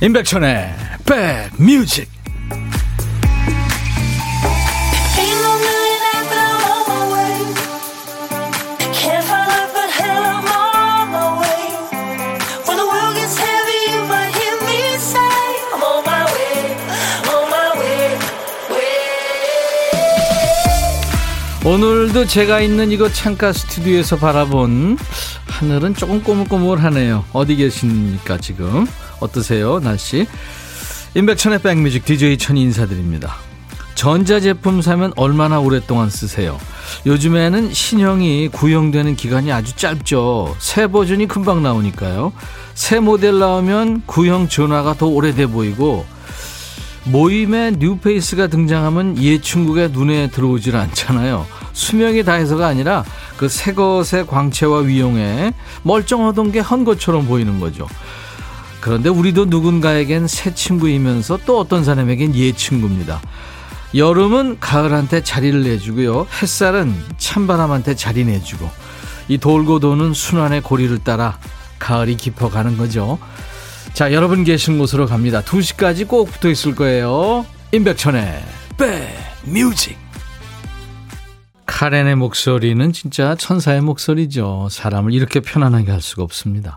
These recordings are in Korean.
임백천의 백뮤직 오늘도 제가 있는 이곳 창가 스튜디오에서 바라본 하늘은 조금 꼬물꼬물하네요. 어디 계십니까 지금? 어떠세요 날씨? 임백천의 백뮤직 DJ 천이 인사드립니다. 전자제품 사면 얼마나 오랫동안 쓰세요? 요즘에는 신형이 구형되는 기간이 아주 짧죠. 새 버전이 금방 나오니까요. 새 모델 나오면 구형 전화가 더 오래돼 보이고 모임에 뉴페이스가 등장하면 옛 친구가 눈에 들어오질 않잖아요. 수명이 다해서가 아니라 그 새 것의 광채와 위용에 멀쩡하던 게한 것처럼 보이는 거죠. 그런데 우리도 누군가에겐 새 친구이면서 또 어떤 사람에겐 옛 친구입니다. 여름은 가을한테 자리를 내주고요. 햇살은 찬바람한테 자리 내주고 이 돌고 도는 순환의 고리를 따라 가을이 깊어가는 거죠. 자, 여러분 계신 곳으로 갑니다. 2시까지 꼭 붙어 있을 거예요. 임백천의 백뮤직. 카렌의 목소리는 진짜 천사의 목소리죠. 사람을 이렇게 편안하게 할 수가 없습니다.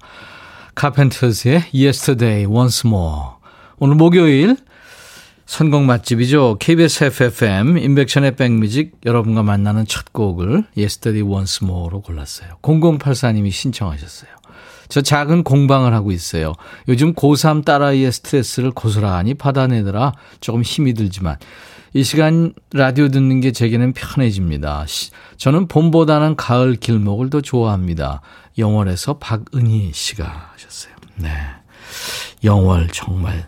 카펜터스의 Yesterday Once More. 오늘 목요일 선곡 맛집이죠. KBS FFM 인백션의 백뮤직 여러분과 만나는 첫 곡을 Yesterday Once More로 골랐어요. 0084님이 신청하셨어요. 저 작은 공방을 하고 있어요. 요즘 고3 딸아이의 스트레스를 고스란히 받아내느라 조금 힘이 들지만 이 시간 라디오 듣는 게 제게는 편해집니다. 저는 봄보다는 가을 길목을 더 좋아합니다. 영월에서 박은희 씨가 하셨어요. 네. 영월 정말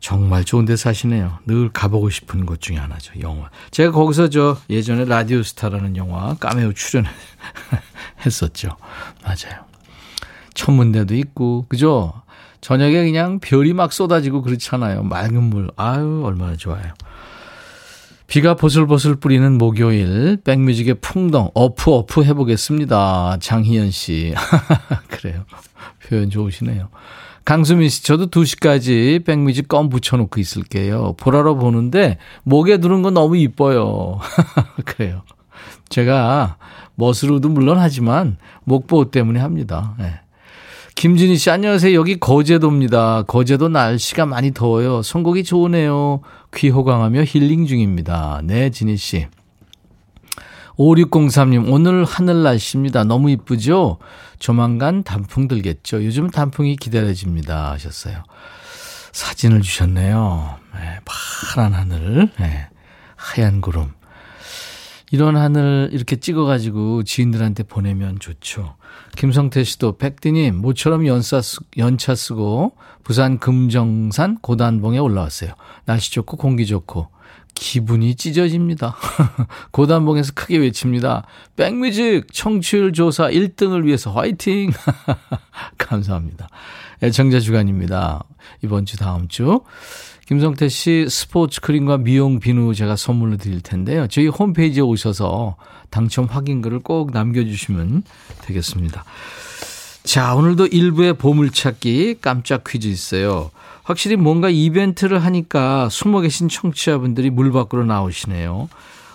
정말 좋은 데 사시네요. 늘 가보고 싶은 곳 중에 하나죠. 영월. 제가 거기서 저 예전에 라디오 스타라는 영화 까메오 출연했었죠. 맞아요. 천문대도 있고, 그죠? 저녁에 그냥 별이 막 쏟아지고 그렇잖아요. 맑은 물. 아유, 얼마나 좋아요. 비가 보슬보슬 뿌리는 목요일, 백뮤직의 풍덩, 어프, 어프 해보겠습니다. 장희연 씨. 그래요. 표현 좋으시네요. 강수민 씨, 저도 2시까지 백뮤직 껌 붙여놓고 있을게요. 보라로 보는데, 목에 두는 건 너무 이뻐요. 그래요. 제가 멋으로도 물론 하지만, 목보호 때문에 합니다. 네. 김진희 씨, 안녕하세요. 여기 거제도입니다. 거제도 날씨가 많이 더워요. 선곡이 좋으네요. 귀 호강하며 힐링 중입니다. 네, 진희 씨. 5603님, 오늘 하늘 날씨입니다. 너무 이쁘죠? 조만간 단풍 들겠죠? 요즘 단풍이 기다려집니다. 하셨어요. 사진을 주셨네요. 네, 파란 하늘, 네, 하얀 구름. 이런 하늘 이렇게 찍어가지고 지인들한테 보내면 좋죠. 김성태 씨도 백디님 모처럼 연차, 쓰, 연차 쓰고 부산 금정산 고단봉에 올라왔어요. 날씨 좋고 공기 좋고 기분이 찢어집니다. 고단봉에서 크게 외칩니다. 백뮤직 청취율 조사 1등을 위해서 화이팅! 감사합니다. 애청자 주간입니다. 이번 주 다음 주. 김성태 씨 스포츠 크림과 미용 비누 제가 선물로 드릴 텐데요. 저희 홈페이지에 오셔서 당첨 확인글을 꼭 남겨주시면 되겠습니다. 자, 오늘도 일부의 보물찾기 깜짝 퀴즈 있어요. 확실히 뭔가 이벤트를 하니까 숨어 계신 청취자분들이 물 밖으로 나오시네요.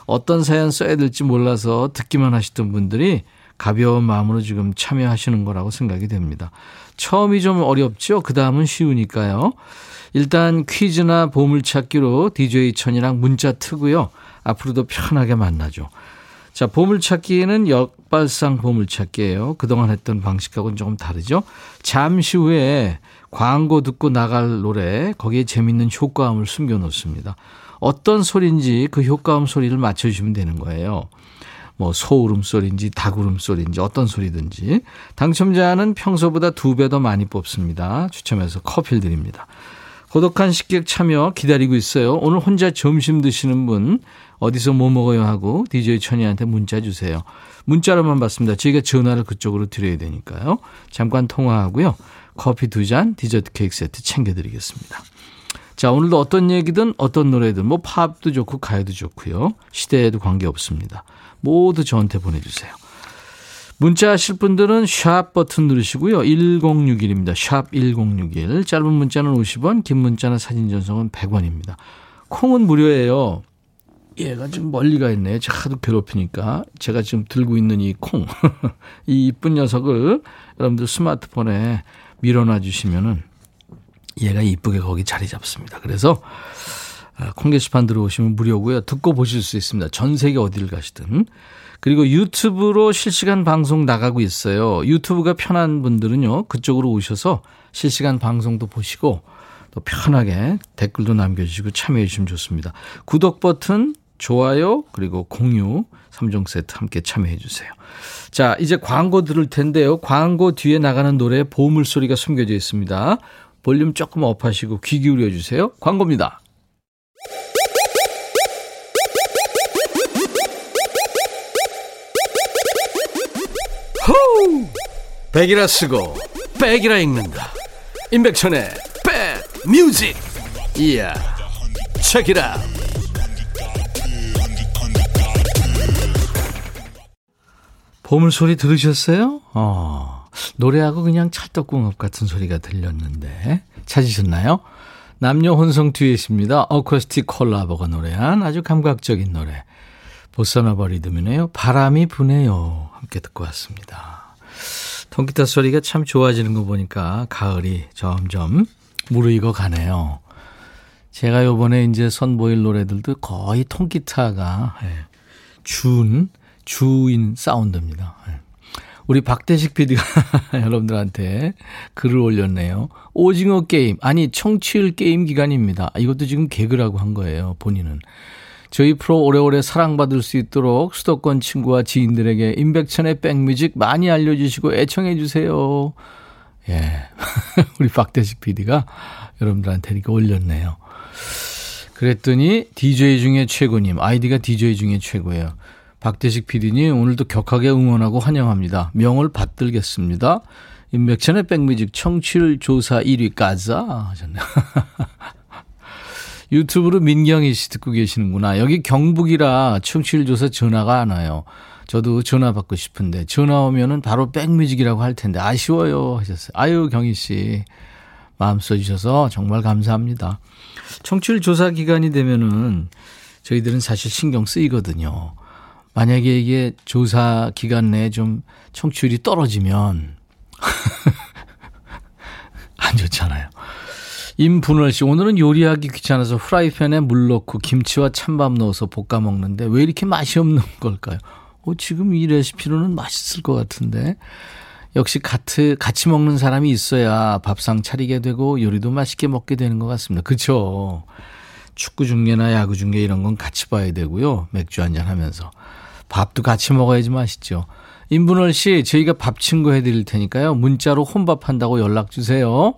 어떤 사연 써야 될지 몰라서 듣기만 하시던 분들이 가벼운 마음으로 지금 참여하시는 거라고 생각이 됩니다. 처음이 좀 어렵죠? 그 다음은 쉬우니까요. 일단 퀴즈나 보물찾기로 DJ 천이랑 문자 트고요. 앞으로도 편하게 만나죠. 자, 보물찾기는 역발상 보물찾기예요. 그동안 했던 방식하고는 조금 다르죠. 잠시 후에 광고 듣고 나갈 노래 거기에 재밌는 효과음을 숨겨 놓습니다. 어떤 소리인지 그 효과음 소리를 맞춰 주시면 되는 거예요. 뭐 소울음 소리인지 닭울음 소리인지 어떤 소리든지 당첨자는 평소보다 두 배 더 많이 뽑습니다. 추첨해서 커피를 드립니다. 고독한 식객 참여 기다리고 있어요. 오늘 혼자 점심 드시는 분 어디서 뭐 먹어요 하고 DJ 천이한테 문자 주세요. 문자로만 받습니다. 저희가 전화를 그쪽으로 드려야 되니까요. 잠깐 통화하고요. 커피 두 잔, 디저트 케이크 세트 챙겨드리겠습니다. 자, 오늘도 어떤 얘기든 어떤 노래든 뭐 팝도 좋고 가요도 좋고요. 시대에도 관계없습니다. 모두 저한테 보내주세요. 문자 하실 분들은 샵 버튼 누르시고요. 1061입니다. 샵 1061. 짧은 문자는 50원, 긴 문자는 사진 전송은 100원입니다. 콩은 무료예요. 얘가 좀 멀리 가 있네. 하도 괴롭히니까. 제가 지금 들고 있는 이 콩. 이 이쁜 녀석을 여러분들 스마트폰에 밀어놔 주시면은 얘가 이쁘게 거기 자리 잡습니다. 그래서 아, 콩 게시판 들어오시면 무료고요. 듣고 보실 수 있습니다. 전 세계 어디를 가시든. 그리고 유튜브로 실시간 방송 나가고 있어요. 유튜브가 편한 분들은요. 그쪽으로 오셔서 실시간 방송도 보시고 또 편하게 댓글도 남겨주시고 참여해 주시면 좋습니다. 구독 버튼, 좋아요, 그리고 공유 3종 세트 함께 참여해 주세요. 자, 이제 광고 들을 텐데요. 광고 뒤에 나가는 노래 보물 소리가 숨겨져 있습니다. 볼륨 조금 업하시고 귀 기울여 주세요. 광고입니다. 호우! 백이라 쓰고 백이라 읽는다. 임백천의 백 뮤직. 이야. 책이라. 보물 소리 들으셨어요? 어. 노래하고 그냥 찰떡궁합 같은 소리가 들렸는데 찾으셨나요? 남녀 혼성 듀엣입니다. 어쿠스틱 콜라보가 노래한 아주 감각적인 노래. 보사노바 리듬이네요. 바람이 부네요. 함께 듣고 왔습니다. 통기타 소리가 참 좋아지는 거 보니까 가을이 점점 무르익어 가네요. 제가 요번에 이제 선보일 노래들도 거의 통기타가 예, 준, 주인 사운드입니다. 예. 우리 박대식 PD가 여러분들한테 글을 올렸네요. 오징어 게임, 아니, 청취율 게임 기간입니다. 이것도 지금 개그라고 한 거예요, 본인은. 저희 프로 오래오래 사랑받을 수 있도록 수도권 친구와 지인들에게 임백천의 백뮤직 많이 알려주시고 애청해 주세요. 예. 우리 박대식 PD가 여러분들한테 이렇게 올렸네요. 그랬더니 DJ 중에 최고님, 아이디가 DJ 중에 최고예요. 박대식 PD님 오늘도 격하게 응원하고 환영합니다. 명을 받들겠습니다. 임백천의 백뮤직 청취율 조사 1위까지 하셨네요. 유튜브로 민경희 씨 듣고 계시는구나. 여기 경북이라 청취율 조사 전화가 안 와요. 저도 전화 받고 싶은데 전화 오면은 바로 백뮤직이라고 할 텐데 아쉬워요 하셨어요. 아유 경희 씨 마음 써주셔서 정말 감사합니다. 청취율 조사 기간이 되면은 저희들은 사실 신경 쓰이거든요. 만약에 이게 조사 기간 내에 좀 청취율이 떨어지면 안 좋잖아요. 임분월 씨, 오늘은 요리하기 귀찮아서 프라이팬에 물 넣고 김치와 찬밥 넣어서 볶아 먹는데 왜 이렇게 맛이 없는 걸까요? 어, 지금 이 레시피로는 맛있을 것 같은데. 역시 같이, 같이 먹는 사람이 있어야 밥상 차리게 되고 요리도 맛있게 먹게 되는 것 같습니다. 그쵸? 축구 중계나 야구 중계 이런 건 같이 봐야 되고요. 맥주 한잔 하면서. 밥도 같이 먹어야지 맛있죠. 임분월 씨, 저희가 밥 친구 해드릴 테니까요. 문자로 혼밥한다고 연락 주세요.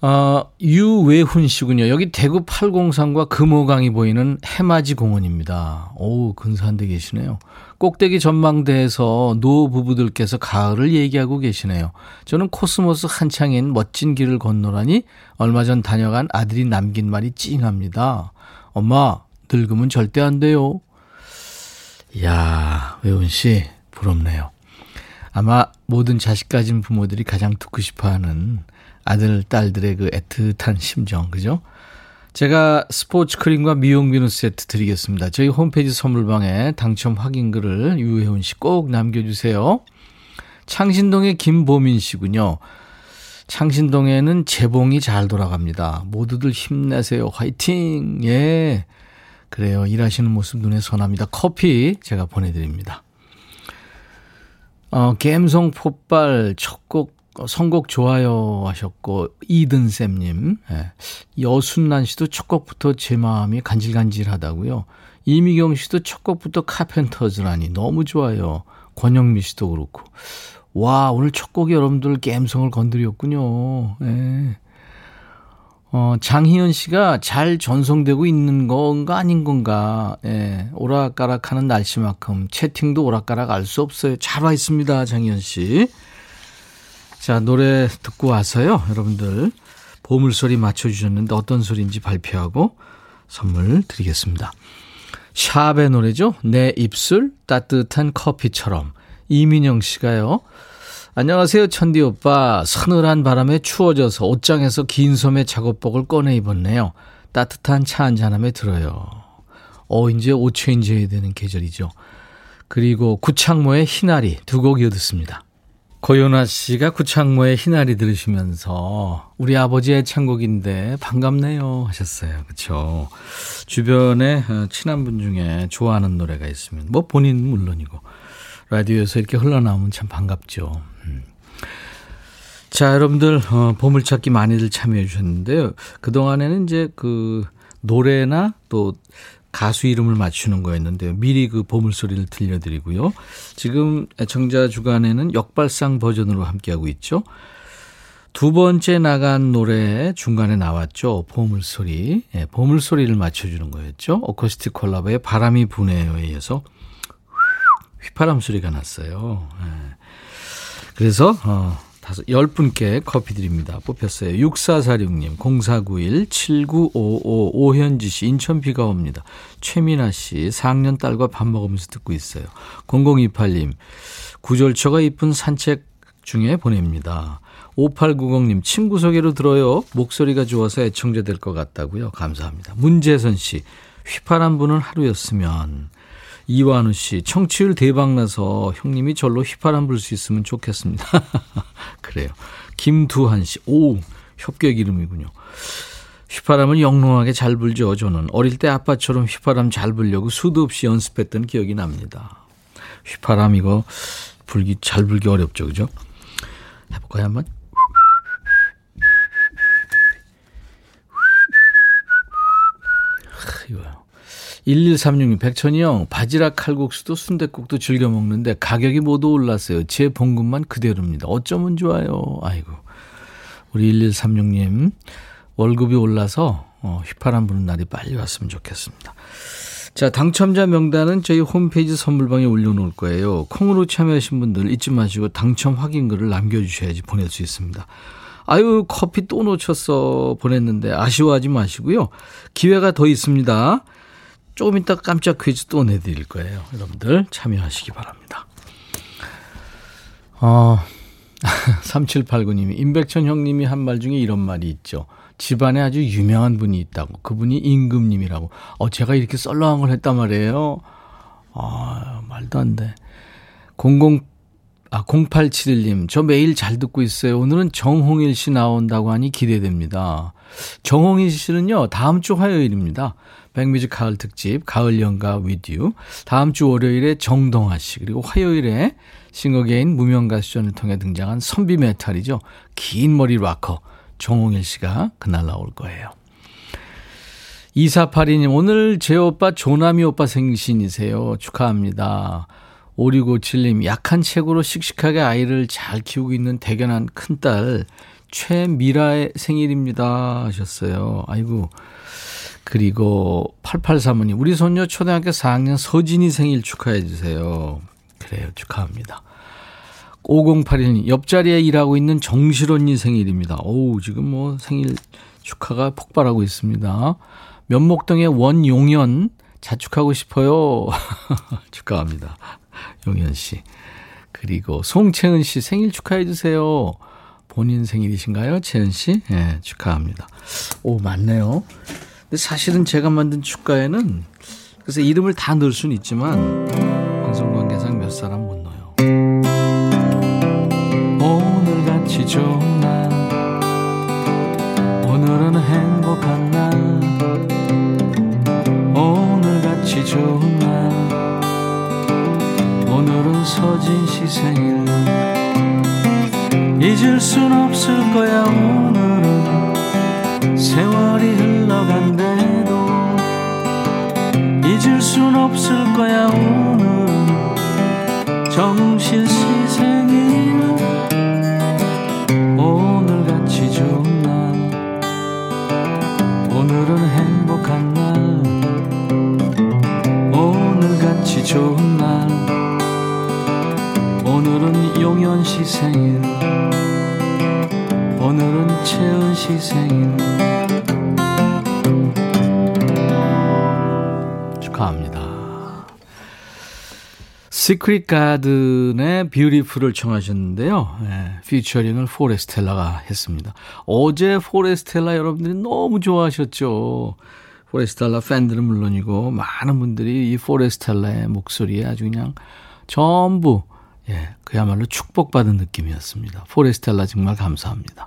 어, 유외훈 씨군요. 여기 대구 803과 금호강이 보이는 해맞이 공원입니다. 오, 근사한 데 계시네요. 꼭대기 전망대에서 노 부부들께서 가을을 얘기하고 계시네요. 저는 코스모스 한창인 멋진 길을 걷노라니 얼마 전 다녀간 아들이 남긴 말이 찡합니다. 엄마, 늙으면 절대 안 돼요. 이야, 혜훈 씨, 부럽네요. 아마 모든 자식 가진 부모들이 가장 듣고 싶어 하는 아들, 딸들의 그 애틋한 심정, 그죠? 제가 스포츠 크림과 미용 비누 세트 드리겠습니다. 저희 홈페이지 선물방에 당첨 확인글을 유혜훈 씨 꼭 남겨주세요. 창신동의 김보민 씨군요. 창신동에는 재봉이 잘 돌아갑니다. 모두들 힘내세요. 화이팅! 예. 그래요. 일하시는 모습 눈에 선합니다. 커피 제가 보내드립니다. 어, 갬성 폭발 첫 곡 선곡 좋아요 하셨고 이든쌤님 예. 여순난 씨도 첫 곡부터 제 마음이 간질간질하다고요. 이미경 씨도 첫 곡부터 카펜터즈라니 너무 좋아요. 권영미 씨도 그렇고 와 오늘 첫 곡이 여러분들 갬성을 건드렸군요. 예. 어, 장희연 씨가 잘 전송되고 있는 건가 아닌 건가. 예, 오락가락 하는 날씨만큼 채팅도 오락가락 알 수 없어요. 잘 와 있습니다, 장희연 씨. 자, 노래 듣고 와서요. 여러분들 보물소리 맞춰주셨는데 어떤 소리인지 발표하고 선물 드리겠습니다. 샵의 노래죠. 내 입술 따뜻한 커피처럼 이민영 씨가요. 안녕하세요, 천디 오빠. 서늘한 바람에 추워져서 옷장에서 긴 소매 작업복을 꺼내 입었네요. 따뜻한 차 한잔함에 들어요. 어, 이제 옷 체인지 해야 되는 계절이죠. 그리고 구창모의 희나리 두 곡 이어듣습니다. 고연아 씨가 구창모의 희나리 들으시면서 우리 아버지의 창곡인데 반갑네요 하셨어요. 그렇죠. 주변에 어, 친한 분 중에 좋아하는 노래가 있으면 뭐 본인 물론이고 라디오에서 이렇게 흘러나오면 참 반갑죠. 음. 자, 여러분들 어, 보물찾기 많이들 참여해 주셨는데요. 그동안에는 이제 그 노래나 또 가수 이름을 맞추는 거였는데요. 미리 그 보물소리를 들려드리고요. 지금 애청자 주간에는 역발상 버전으로 함께하고 있죠. 두 번째 나간 노래 중간에 나왔죠. 보물소리. 예, 보물소리를 맞춰주는 거였죠. 어쿠스틱 콜라보의 바람이 부네요에 의해서 휘파람 소리가 났어요. 예. 그래서 어, 다섯, 열 분께 커피 드립니다. 뽑혔어요. 6446님, 0491, 7955, 오현지 씨, 인천 비가 옵니다. 최민아 씨, 4학년 딸과 밥 먹으면서 듣고 있어요. 0028님, 구절초가 이쁜 산책 중에 보냅니다. 5890님, 친구 소개로 들어요. 목소리가 좋아서 애청자 될 것 같다고요. 감사합니다. 문재선 씨, 휘파람 부는 하루였으면. 이완우 씨, 청취율 대박 나서 형님이 절로 휘파람 불 수 있으면 좋겠습니다. 그래요. 김두한 씨, 오, 협격 이름이군요. 휘파람을 영롱하게 잘 불죠, 저는. 어릴 때 아빠처럼 휘파람 잘 불려고 수도 없이 연습했던 기억이 납니다. 휘파람 이거 불기, 잘 불기 어렵죠, 그죠? 해볼까요, 한번? 1136님, 백천이 형, 바지락 칼국수도 순대국도 즐겨 먹는데 가격이 모두 올랐어요. 제 봉급만 그대로입니다. 어쩌면 좋아요. 아이고. 우리 1136님, 월급이 올라서 어, 휘파람 부는 날이 빨리 왔으면 좋겠습니다. 자, 당첨자 명단은 저희 홈페이지 선물방에 올려놓을 거예요. 콩으로 참여하신 분들 잊지 마시고 당첨 확인글을 남겨주셔야지 보낼 수 있습니다. 아유, 커피 또 놓쳤어. 보냈는데 아쉬워하지 마시고요. 기회가 더 있습니다. 조금 이따 깜짝 퀴즈 또 내드릴 거예요. 여러분들 참여하시기 바랍니다. 어, 3789님이, 임백천 형님이 한 말 중에 이런 말이 있죠. 집안에 아주 유명한 분이 있다고. 그분이 임금님이라고. 어, 제가 이렇게 썰렁한 걸 했단 말이에요. 아, 말도 안 돼. 00, 아, 0871님, 저 매일 잘 듣고 있어요. 오늘은 정홍일 씨 나온다고 하니 기대됩니다. 정홍일 씨는요, 다음 주 화요일입니다. 백뮤직 가을 특집 가을 연가 with you 다음 주 월요일에 정동아 씨 그리고 화요일에 싱어게인 무명 가수전을 통해 등장한 선비 메탈이죠. 긴 머리 락커 정홍일 씨가 그날 나올 거예요. 2482님 오늘 제 오빠 조남이 오빠 생신이세요. 축하합니다. 5657님 약한 체구로 씩씩하게 아이를 잘 키우고 있는 대견한 큰딸 최미라의 생일입니다 하셨어요. 아이고 그리고 8835님, 우리 손녀 초등학교 4학년 서진이 생일 축하해 주세요. 그래요, 축하합니다. 5081님, 옆자리에 일하고 있는 정실 언니 생일입니다. 오 지금 뭐 생일 축하가 폭발하고 있습니다. 면목동의 원용연 자축하고 싶어요. 축하합니다. 용연 씨. 그리고 송채은 씨 생일 축하해 주세요. 본인 생일이신가요? 채은 씨? 예, 네, 축하합니다. 오, 맞네요. 근데 사실은 제가 만든 축가에는 그래서 이름을 다 넣을 수는 있지만 방송 관계상 몇 사람 못 넣어요. 오늘 같이 좋은 날 오늘은 행복한 날 오늘 같이 좋은 날 오늘은 서진 시 생일 잊을 순 없을 거야 오늘은 세월이 흘러간대도 잊을 순 없을 거야 오늘 정실 시 생일 오늘같이 좋은 날. 오늘은 행복한 날. 오늘같이 좋은 날. 오늘은 용연 씨 생일 오늘은 채은 씨 생일 시크릿 가든의 Beautiful을 청하셨는데요. 네, 피처링을 포레스텔라가 했습니다. 어제 포레스텔라 여러분들이 너무 좋아하셨죠. 포레스텔라 팬들은 물론이고 많은 분들이 이 포레스텔라의 목소리에 아주 그냥 전부 예, 그야말로 축복받은 느낌이었습니다. 포레스텔라 정말 감사합니다.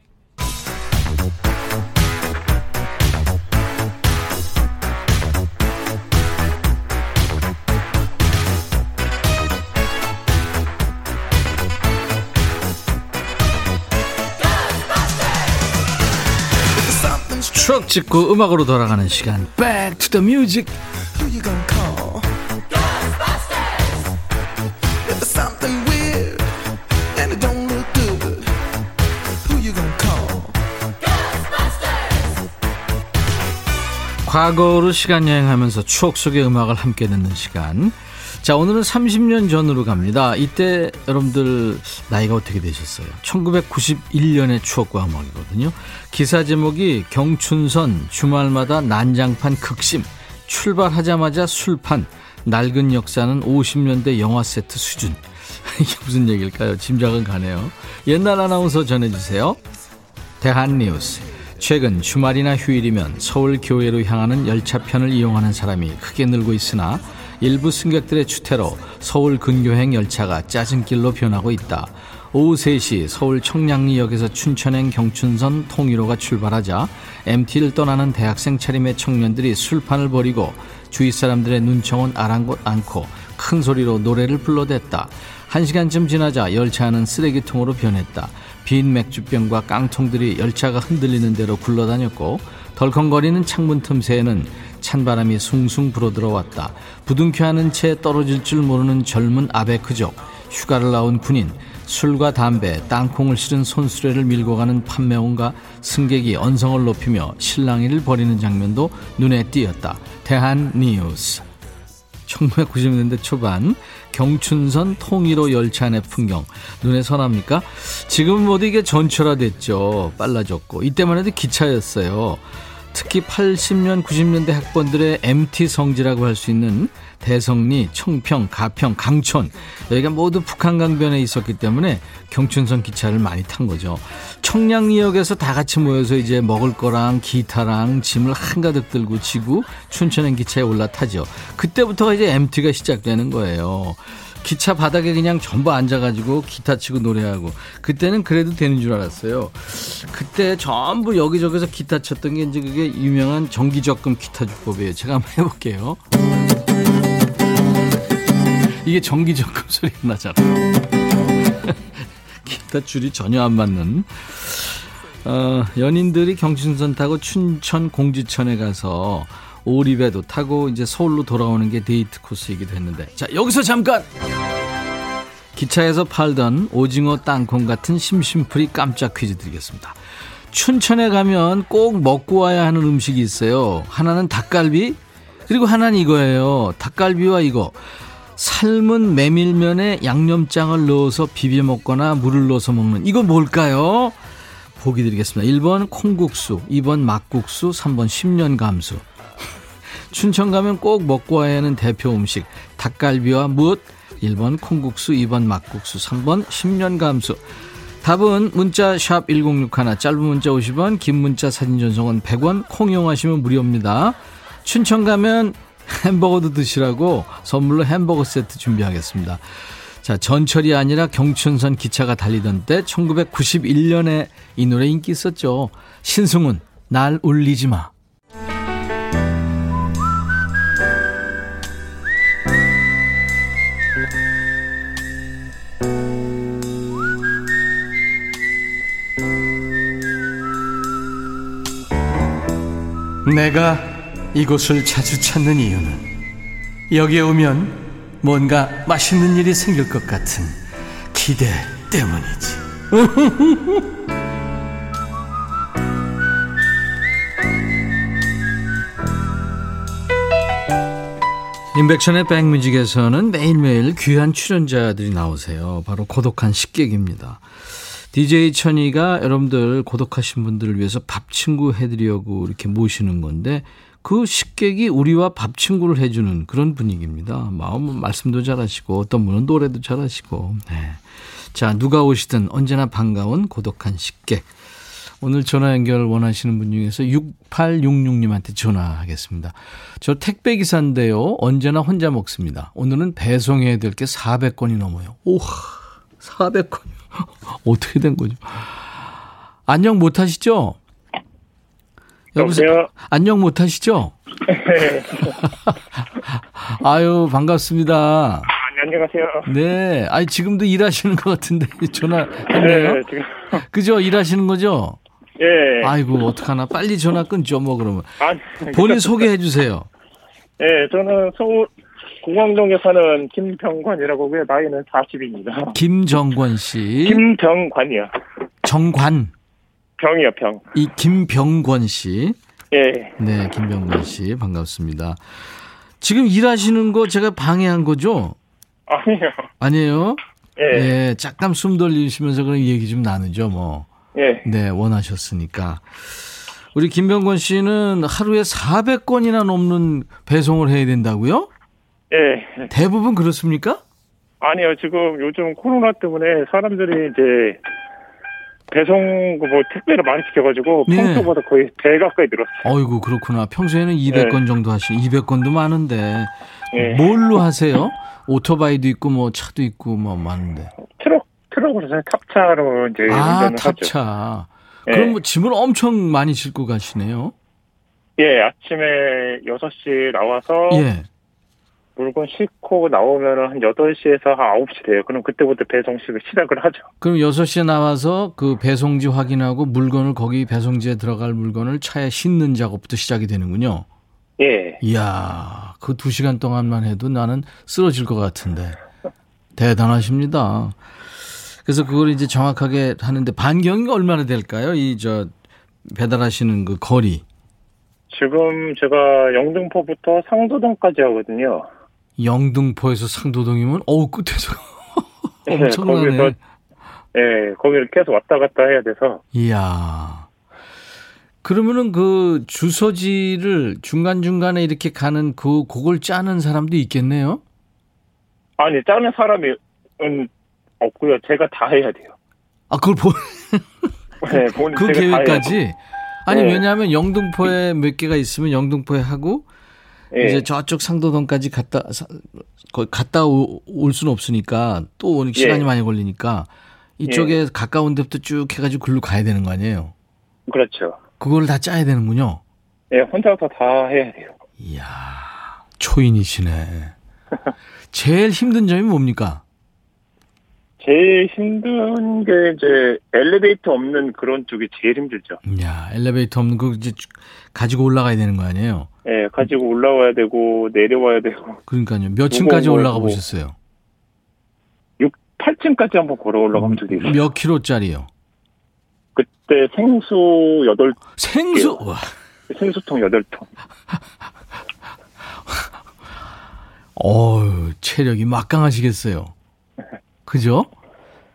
찍고 음악으로 돌아가는 시간. Back to the Music. 과거로 시간 여행하면서 추억 속의 음악을 함께 듣는 시간 자, 오늘은 30년 전으로 갑니다. 이때 여러분들 나이가 어떻게 되셨어요? 1991년의 추억과 음악이거든요. 기사 제목이 경춘선 주말마다 난장판 극심 출발하자마자 술판 낡은 역사는 50년대 영화 세트 수준. 이게 무슨 얘기일까요? 짐작은 가네요. 옛날 아나운서 전해주세요. 대한뉴스. 최근 주말이나 휴일이면 서울 교외로 향하는 열차편을 이용하는 사람이 크게 늘고 있으나 일부 승객들의 추태로 서울 근교행 열차가 짜증길로 변하고 있다. 오후 3시 서울 청량리역에서 춘천행 경춘선 통일호가 출발하자 MT를 떠나는 대학생 차림의 청년들이 술판을 벌이고 주위 사람들의 눈청은 아랑곳 않고 큰 소리로 노래를 불러댔다. 한 시간쯤 지나자 열차는 쓰레기통으로 변했다. 빈 맥주병과 깡통들이 열차가 흔들리는 대로 굴러다녔고 덜컹거리는 창문 틈새에는 찬바람이 숭숭 불어들어왔다. 부둥켜 하는 채 떨어질 줄 모르는 젊은 아베크족, 휴가를 나온 군인, 술과 담배, 땅콩을 실은 손수레를 밀고 가는 판매원과 승객이 언성을 높이며 실랑이를 벌이는 장면도 눈에 띄었다. 대한 뉴스. 1990년대 초반 경춘선 통일호 열차 안의 풍경 눈에 선합니까? 지금 모두 이게 전철화 됐죠. 빨라졌고 이때만 해도 기차였어요. 특히 80년, 90년대 학번들의 MT 성지라고 할 수 있는 대성리, 청평, 가평, 강촌 여기가 모두 북한 강변에 있었기 때문에 경춘선 기차를 많이 탄 거죠. 청량리역에서 다 같이 모여서 이제 먹을 거랑 기타랑 짐을 한가득 들고 지고 춘천행 기차에 올라타죠. 그때부터가 이제 MT가 시작되는 거예요. 기차 바닥에 그냥 전부 앉아가지고 기타 치고 노래하고 그때는 그래도 되는 줄 알았어요. 그때 전부 여기저기서 기타 쳤던 게 이제 그게 유명한 정기적금 기타 주법이에요. 제가 한번 해볼게요. 이게 정기적금 소리가 나잖아요. 기타 줄이 전혀 안 맞는. 어, 연인들이 경춘선 타고 춘천 공지천에 가서 오리배도 타고 이제 서울로 돌아오는 게 데이트 코스이기도 했는데 자 여기서 잠깐 기차에서 팔던 오징어 땅콩 같은 심심풀이 깜짝 퀴즈 드리겠습니다. 춘천에 가면 꼭 먹고 와야 하는 음식이 있어요. 하나는 닭갈비 그리고 하나는 이거예요. 닭갈비와 이거 삶은 메밀면에 양념장을 넣어서 비벼 먹거나 물을 넣어서 먹는 이거 뭘까요? 보기 드리겠습니다. 1번 콩국수, 2번 막국수, 3번 10년 감수. 춘천 가면 꼭 먹고 와야 하는 대표 음식. 닭갈비와 무엇? 1번 콩국수 2번 막국수 3번 10년 감수. 답은 문자 샵 1061 짧은 문자 50원 긴 문자 사진 전송은 100원 콩 이용하시면 무료입니다. 춘천 가면 햄버거도 드시라고 선물로 햄버거 세트 준비하겠습니다. 자 전철이 아니라 경춘선 기차가 달리던 때 1991년에 이 노래 인기 있었죠. 신승훈 날 울리지 마 내가 이곳을 자주 찾는 이유는 여기에 오면 뭔가 맛있는 일이 생길 것 같은 기대 때문이지. 인백션의 백뮤직에서는 매일매일 귀한 출연자들이 나오세요. 바로 고독한 식객입니다. DJ 천이가 여러분들 고독하신 분들을 위해서 밥 친구 해드리려고 이렇게 모시는 건데 그 식객이 우리와 밥 친구를 해주는 그런 분위기입니다. 마음은 말씀도 잘하시고 어떤 분은 노래도 잘하시고. 네. 자 누가 오시든 언제나 반가운 고독한 식객. 오늘 전화 연결 원하시는 분 중에서 6866님한테 전화하겠습니다. 저 택배 기사인데요. 언제나 혼자 먹습니다. 오늘은 배송해야 될 게 400건이 넘어요. 우와, 400건이요. 어떻게 된 거죠? 안녕 못 하시죠? 여보세요? 안녕 못 하시죠? 네. 아유, 반갑습니다. 아, 안녕하세요. 네. 아니, 지금도 일하시는 것 같은데, 전화 했네요. 네, 지금. 그죠? 일하시는 거죠? 예. 아이고, 어떡하나. 빨리 전화 끊죠, 뭐, 그러면. 아니, 본인 소개해 주세요. 예, 저는 서울 공항동에 사는 김병관이라고 하고요. 나이는 40입니다. 김정권 씨. 김병관이요. 정관. 병이요, 병. 이 김병권 씨. 예. 네, 김병권 씨. 반갑습니다. 지금 일하시는 거 제가 방해한 거죠? 아니요. 아니에요? 예. 네, 잠깐 숨 돌리시면서 그런 얘기 좀 나누죠, 뭐. 예. 네, 원하셨으니까. 우리 김병권 씨는 하루에 400건이나 넘는 배송을 해야 된다고요? 예. 대부분 그렇습니까? 아니요, 지금 요즘 코로나 때문에 사람들이 이제 배송, 그 뭐, 택배를 많이 시켜가지고 네. 평소보다 거의 배 가까이 늘었어요. 어이구, 그렇구나. 평소에는 200건 정도 하시, 200건도 많은데. 예. 뭘로 하세요? 오토바이도 있고, 뭐, 차도 있고, 뭐, 많은데. 트럭, 트럭으로 저는 탑차로 이제 아, 운전을 하죠. 탑차. 예. 그럼 뭐 짐을 엄청 많이 싣고 가시네요? 예, 아침에 6시 나와서 예. 물건 싣고 나오면 한 8시에서 한 9시 돼요. 그럼 그때부터 배송식을 시작을 하죠. 그럼 6시에 나와서 그 배송지 확인하고 물건을 거기 배송지에 들어갈 물건을 차에 싣는 작업부터 시작이 되는군요. 예. 이야, 그두 시간 동안만 해도 나는 쓰러질 것 같은데. 대단하십니다. 그래서 그걸 이제 정확하게 하는데 반경이 얼마나 될까요? 이 저 배달하시는 그 거리. 지금 제가 영등포부터 상도동까지 하거든요. 영등포에서 상도동이면 어우 끝에서 엄청나네. 거기서 예, 거기를 계속 왔다 갔다 해야 돼서 이야. 그러면은 그 주소지를 중간 중간에 이렇게 가는 그, 그걸 짜는 사람도 있겠네요? 아니 짜는 사람이 은 없고요. 제가 다 해야 돼요. 아, 그걸 보, 네, 본 그. 계획까지? 아니, 네. 왜냐하면 영등포에 몇 개가 있으면 영등포에 하고, 예. 이제 저쪽 상도동까지 갔다, 갔다 오- 올 수는 없으니까 또 오는 시간이 예. 많이 걸리니까 이쪽에 가까운 데부터 쭉 해가지고 글로 가야 되는 거 아니에요? 그렇죠. 그걸 다 짜야 되는군요. 예, 혼자서 다 해야 돼요. 이야, 초인이시네. 제일 힘든 점이 뭡니까? 제일 힘든 게 이제 엘리베이터 없는 그런 쪽이 제일 힘들죠. 이야, 엘리베이터 없는 거 이제 쭉 가지고 올라가야 되는 거 아니에요? 예, 가지고 올라와야 되고 내려와야 되고 그러니까요. 몇 층까지 무거운 올라가 거. 보셨어요? 6, 8층까지 한번 걸어 올라가면 적이 있어요. 몇 킬로짜리요? 그때 생수 8, 생수! 와, 생수통 8통. 어유 체력이 막강하시겠어요. 그죠?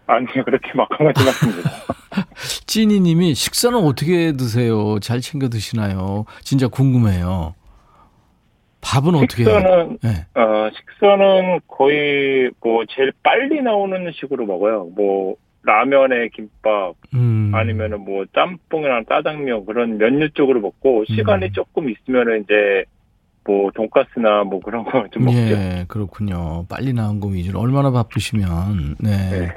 아니요, 그렇게 막강하진 않습니다. 찐이님이 식사는 어떻게 드세요? 잘 챙겨 드시나요? 진짜 궁금해요. 밥은 어떻게? 식사는, 네. 어, 식사는 거의 뭐 제일 빨리 나오는 식으로 먹어요. 뭐, 라면에 김밥, 음. 아니면은 뭐 짬뽕이나 짜장면 그런 면류 쪽으로 먹고, 시간이 음. 조금 있으면은 이제 뭐 돈가스나 뭐 그런 거 좀 먹죠. 예, 그렇군요. 빨리 나온 거 위주로 얼마나 바쁘시면. 네. 네.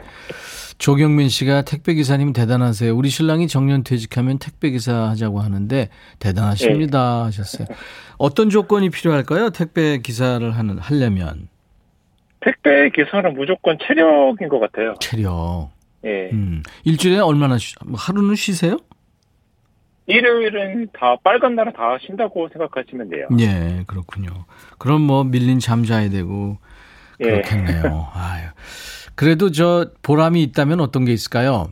조경민 씨가 택배 기사님 대단하세요. 우리 신랑이 정년 퇴직하면 택배 기사 하자고 하는데 대단하십니다 하셨어요. 어떤 조건이 필요할까요? 택배 기사를 하는 하려면 택배 기사는 무조건 체력인 것 같아요. 체력. 예. 음. 일주일에 얼마나 쉬, 뭐 하루는 쉬세요? 일요일은 다 빨간 날은 다 쉰다고 생각하시면 돼요. 예, 그렇군요. 그럼 뭐 밀린 잠 자야 되고 예. 그렇겠네요. 아유. 그래도 저 보람이 있다면 어떤 게 있을까요?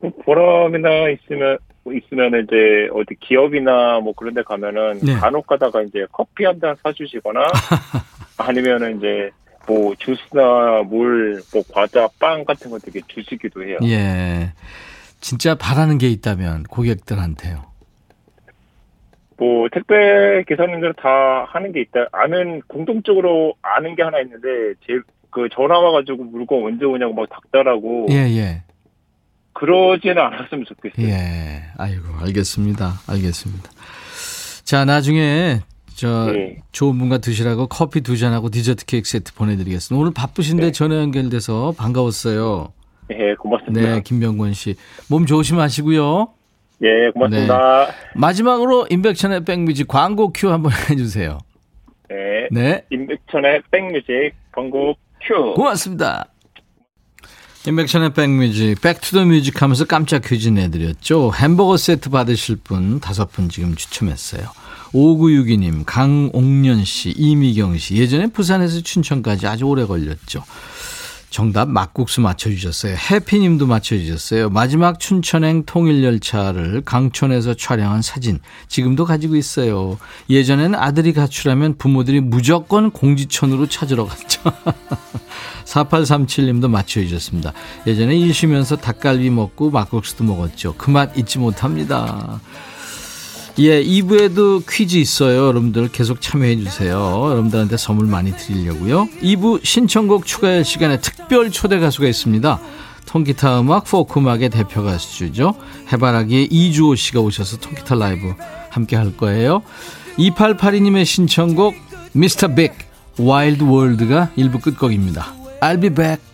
뭐 보람이나 있으면 있으면 이제 어디 기업이나 뭐 그런 데 가면은 네. 간혹 가다가 이제 커피 한 잔 사주시거나 아니면은 이제 뭐 주스나 물, 뭐 과자, 빵 같은 거 되게 주시기도 해요. 예. 진짜 바라는 게 있다면 고객들한테요. 뭐 택배 기사님들은 다 하는 게 있다. 아는 공통적으로 아는 게 하나 있는데 제 그 전화 와가지고 물건 언제 오냐고 막 닥달하고 예, 예. 그러지는 않았으면 좋겠어요. 예. 아이고, 알겠습니다. 알겠습니다. 자, 나중에 저 예. 좋은 분과 드시라고 커피 두 잔하고 디저트 케이크 세트 보내드리겠습니다. 오늘 바쁘신데 네. 전화 연결돼서 반가웠어요. 예, 고맙습니다. 네, 김병권 씨. 몸 조심하시고요. 예, 고맙습니다. 마지막으로 임백천의 백뮤직 광고 큐 한번 해주세요. 네. 네. 임백천의 백뮤직 광고 큐. 고맙습니다. 임백천의 백뮤직, back to the music 하면서 깜짝 퀴즈 내드렸죠. 햄버거 세트 받으실 분 다섯 분 지금 추첨했어요. 5962님, 강옥년 씨, 이미경 씨. 예전에 부산에서 춘천까지 아주 오래 걸렸죠. 정답 막국수 맞춰주셨어요. 해피님도 맞춰주셨어요. 마지막 춘천행 통일열차를 강촌에서 촬영한 사진 지금도 가지고 있어요. 예전에는 아들이 가출하면 부모들이 무조건 공지천으로 찾으러 갔죠. 4837님도 맞춰주셨습니다. 예전에 일 쉬면서 닭갈비 먹고 막국수도 먹었죠. 그 맛 잊지 못합니다. 예, 2부에도 퀴즈 있어요. 여러분들 계속 참여해 주세요. 여러분들한테 선물 많이 드리려고요. 2부 신청곡 추가열 시간에 특별 초대 가수가 있습니다. 통기타 음악, 포크 음악의 대표 가수죠. 해바라기의 이주호 씨가 오셔서 통기타 라이브 함께 할 거예요. 2882님의 신청곡 미스터 빅 Wild World가 1부 끝곡입니다. I'll be back.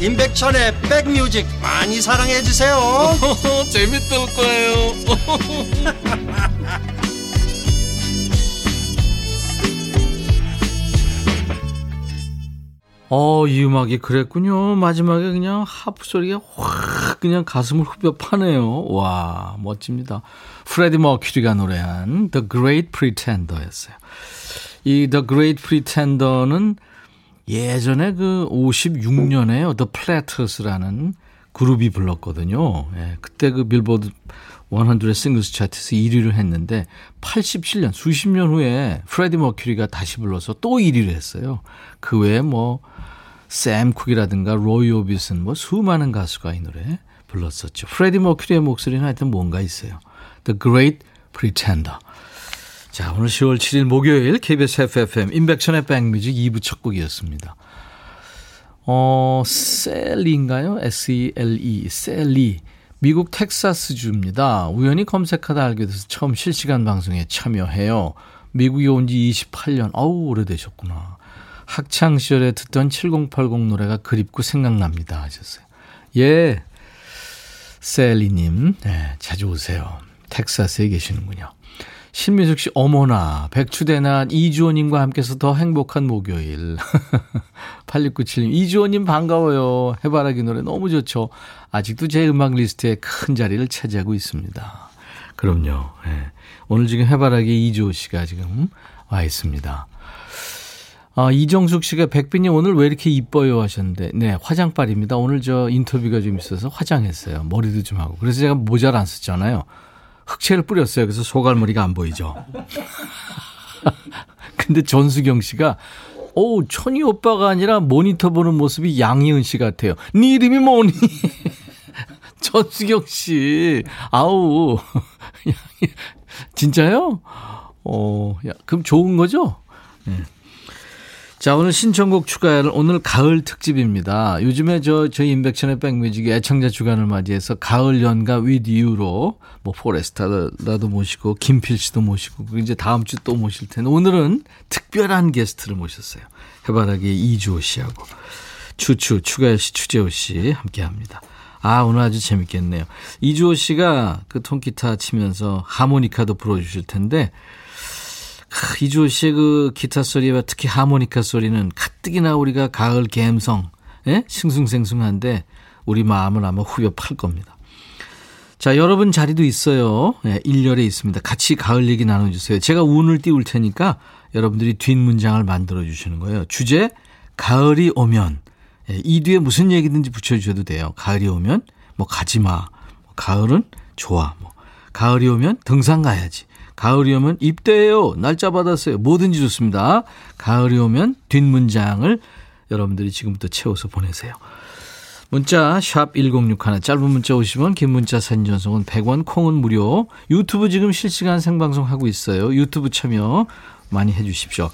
임백천의 백뮤직 많이 사랑해 주세요 재밌을 거예요 어, 이 음악이 그랬군요. 마지막에 그냥 하프 소리가 확 그냥 가슴을 후벼 파네요. 와, 멋집니다. 프레디 머큐리가 노래한 The Great Pretender였어요. 이 The Great Pretender는 예전에 그 56년에 The Platters라는 그룹이 불렀거든요. 예, 그때 그 빌보드 100 singles 차트에서 1위를 했는데 87년 수십 년 후에 프레디 머큐리가 다시 불러서 또 1위를 했어요. 그 외에 뭐 샘 쿡이라든가 로이 오비슨 뭐 수많은 가수가 이 노래 불렀었죠. 프레디 머큐리의 목소리는 하여튼 뭔가 있어요. The Great Pretender. 자, 오늘 10월 7일 목요일 KBS FFM 인백천의 백뮤직 2부 첫 곡이었습니다. 어, 셀리인가요? S-E-L-E, 셀리. 미국 텍사스주입니다. 우연히 검색하다 알게 돼서 처음 실시간 방송에 참여해요. 미국에 온 지 28년. 어우, 오래되셨구나. 학창 시절에 듣던 7080 노래가 그립고 생각납니다. 하셨어요. 예. 셀리 님, 네, 자주 오세요. 텍사스에 계시는군요. 신미숙 씨, 어머나, 백주대낮 이주호님과 함께해서 더 행복한 목요일. 8697님, 이주호님 반가워요. 해바라기 노래 너무 좋죠. 아직도 제 음악 리스트에 큰 자리를 차지하고 있습니다. 그럼요. 예. 오늘 지금 해바라기 이주호 씨가 지금 와 있습니다. 아, 이정숙 씨가 백빈이 오늘 왜 이렇게 이뻐요 하셨는데, 네, 화장빨입니다. 오늘 저 인터뷰가 좀 있어서 화장했어요. 머리도 좀 하고. 그래서 제가 모자를 안 썼잖아요. 흑채를 뿌렸어요. 그래서 소갈머리가 안 보이죠. 근데 전수경 씨가 오 천희 오빠가 아니라 모니터 보는 모습이 양희은 씨 같아요. 네 이름이 뭐니? 전수경 씨, 아우 진짜요? 어, 야, 그럼 좋은 거죠? 네. 자, 오늘 신청곡 추가열 오늘 가을 특집입니다. 요즘에 저, 저희 임백천의 백뮤직이 애청자 주간을 맞이해서 가을 연가 with you로 뭐 포레스텔라도 모시고 김필 씨도 모시고 이제 다음 주 또 모실 텐데 오늘은 특별한 게스트를 모셨어요. 해바라기의 이주호 씨하고 추추, 추가열 씨, 추재호 씨 함께 합니다. 아, 오늘 아주 재밌겠네요. 이주호 씨가 그 통기타 치면서 하모니카도 불어 주실 텐데 이주호 씨의 그 기타 소리와 특히 하모니카 소리는 가뜩이나 우리가 가을 감성, 예? 싱숭생숭한데 우리 마음을 아마 후벼 팔 겁니다. 자, 여러분 자리도 있어요. 예, 1열에 있습니다. 같이 가을 얘기 나눠주세요. 제가 운을 띄울 테니까 여러분들이 뒷문장을 만들어 주시는 거예요. 주제, 가을이 오면. 예, 이 뒤에 무슨 얘기든지 붙여주셔도 돼요. 가을이 오면, 뭐, 가지 마. 뭐, 가을은 좋아. 뭐, 가을이 오면 등산 가야지. 가을이 오면 입대해요. 날짜 받았어요. 뭐든지 좋습니다. 가을이 오면 뒷문장을 여러분들이 지금부터 채워서 보내세요. 문자 샵 1061, 짧은 문자 50원, 긴 문자 사진 전송은 100원, 콩은 무료. 유튜브 지금 실시간 생방송 하고 있어요. 유튜브 참여 많이 해 주십시오.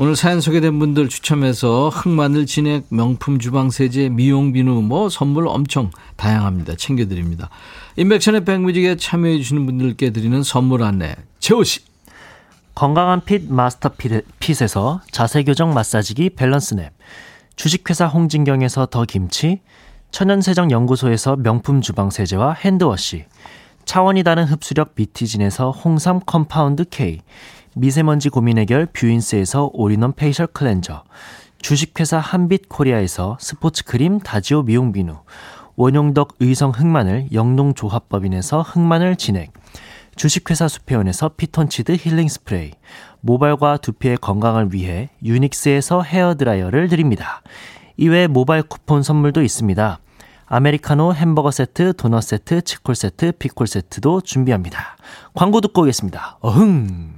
오늘 사연 소개된 분들 추첨해서 흑마늘 진액, 명품 주방 세제, 미용 비누 뭐 선물 엄청 다양합니다. 챙겨드립니다. 인백션의 백뮤직에 참여해 주시는 분들께 드리는 선물 안내. 재호 씨. 건강한 핏 마스터 핏에서 자세교정 마사지기 밸런스 냅. 주식회사 홍진경에서 더 김치. 천연세정연구소에서 명품 주방세제와 핸드워시. 차원이 다른 흡수력 비티진에서 홍삼 compound K. 미세먼지 고민 해결 뷰인스에서 all-in-one facial cleanser. 주식회사 한빛 코리아에서 스포츠 크림 다지오 미용 비누. 원용덕 의성 흑마늘 영농조합법인에서 흑마늘 진액, 주식회사 수페온에서 피톤치드 힐링 스프레이, 모발과 두피의 건강을 위해 유닉스에서 헤어드라이어를 드립니다. 이외에 모바일 쿠폰 선물도 있습니다. 아메리카노 햄버거 세트, 도넛 세트, 치콜 세트, 피콜 세트도 준비합니다. 광고 듣고 오겠습니다. 어흥!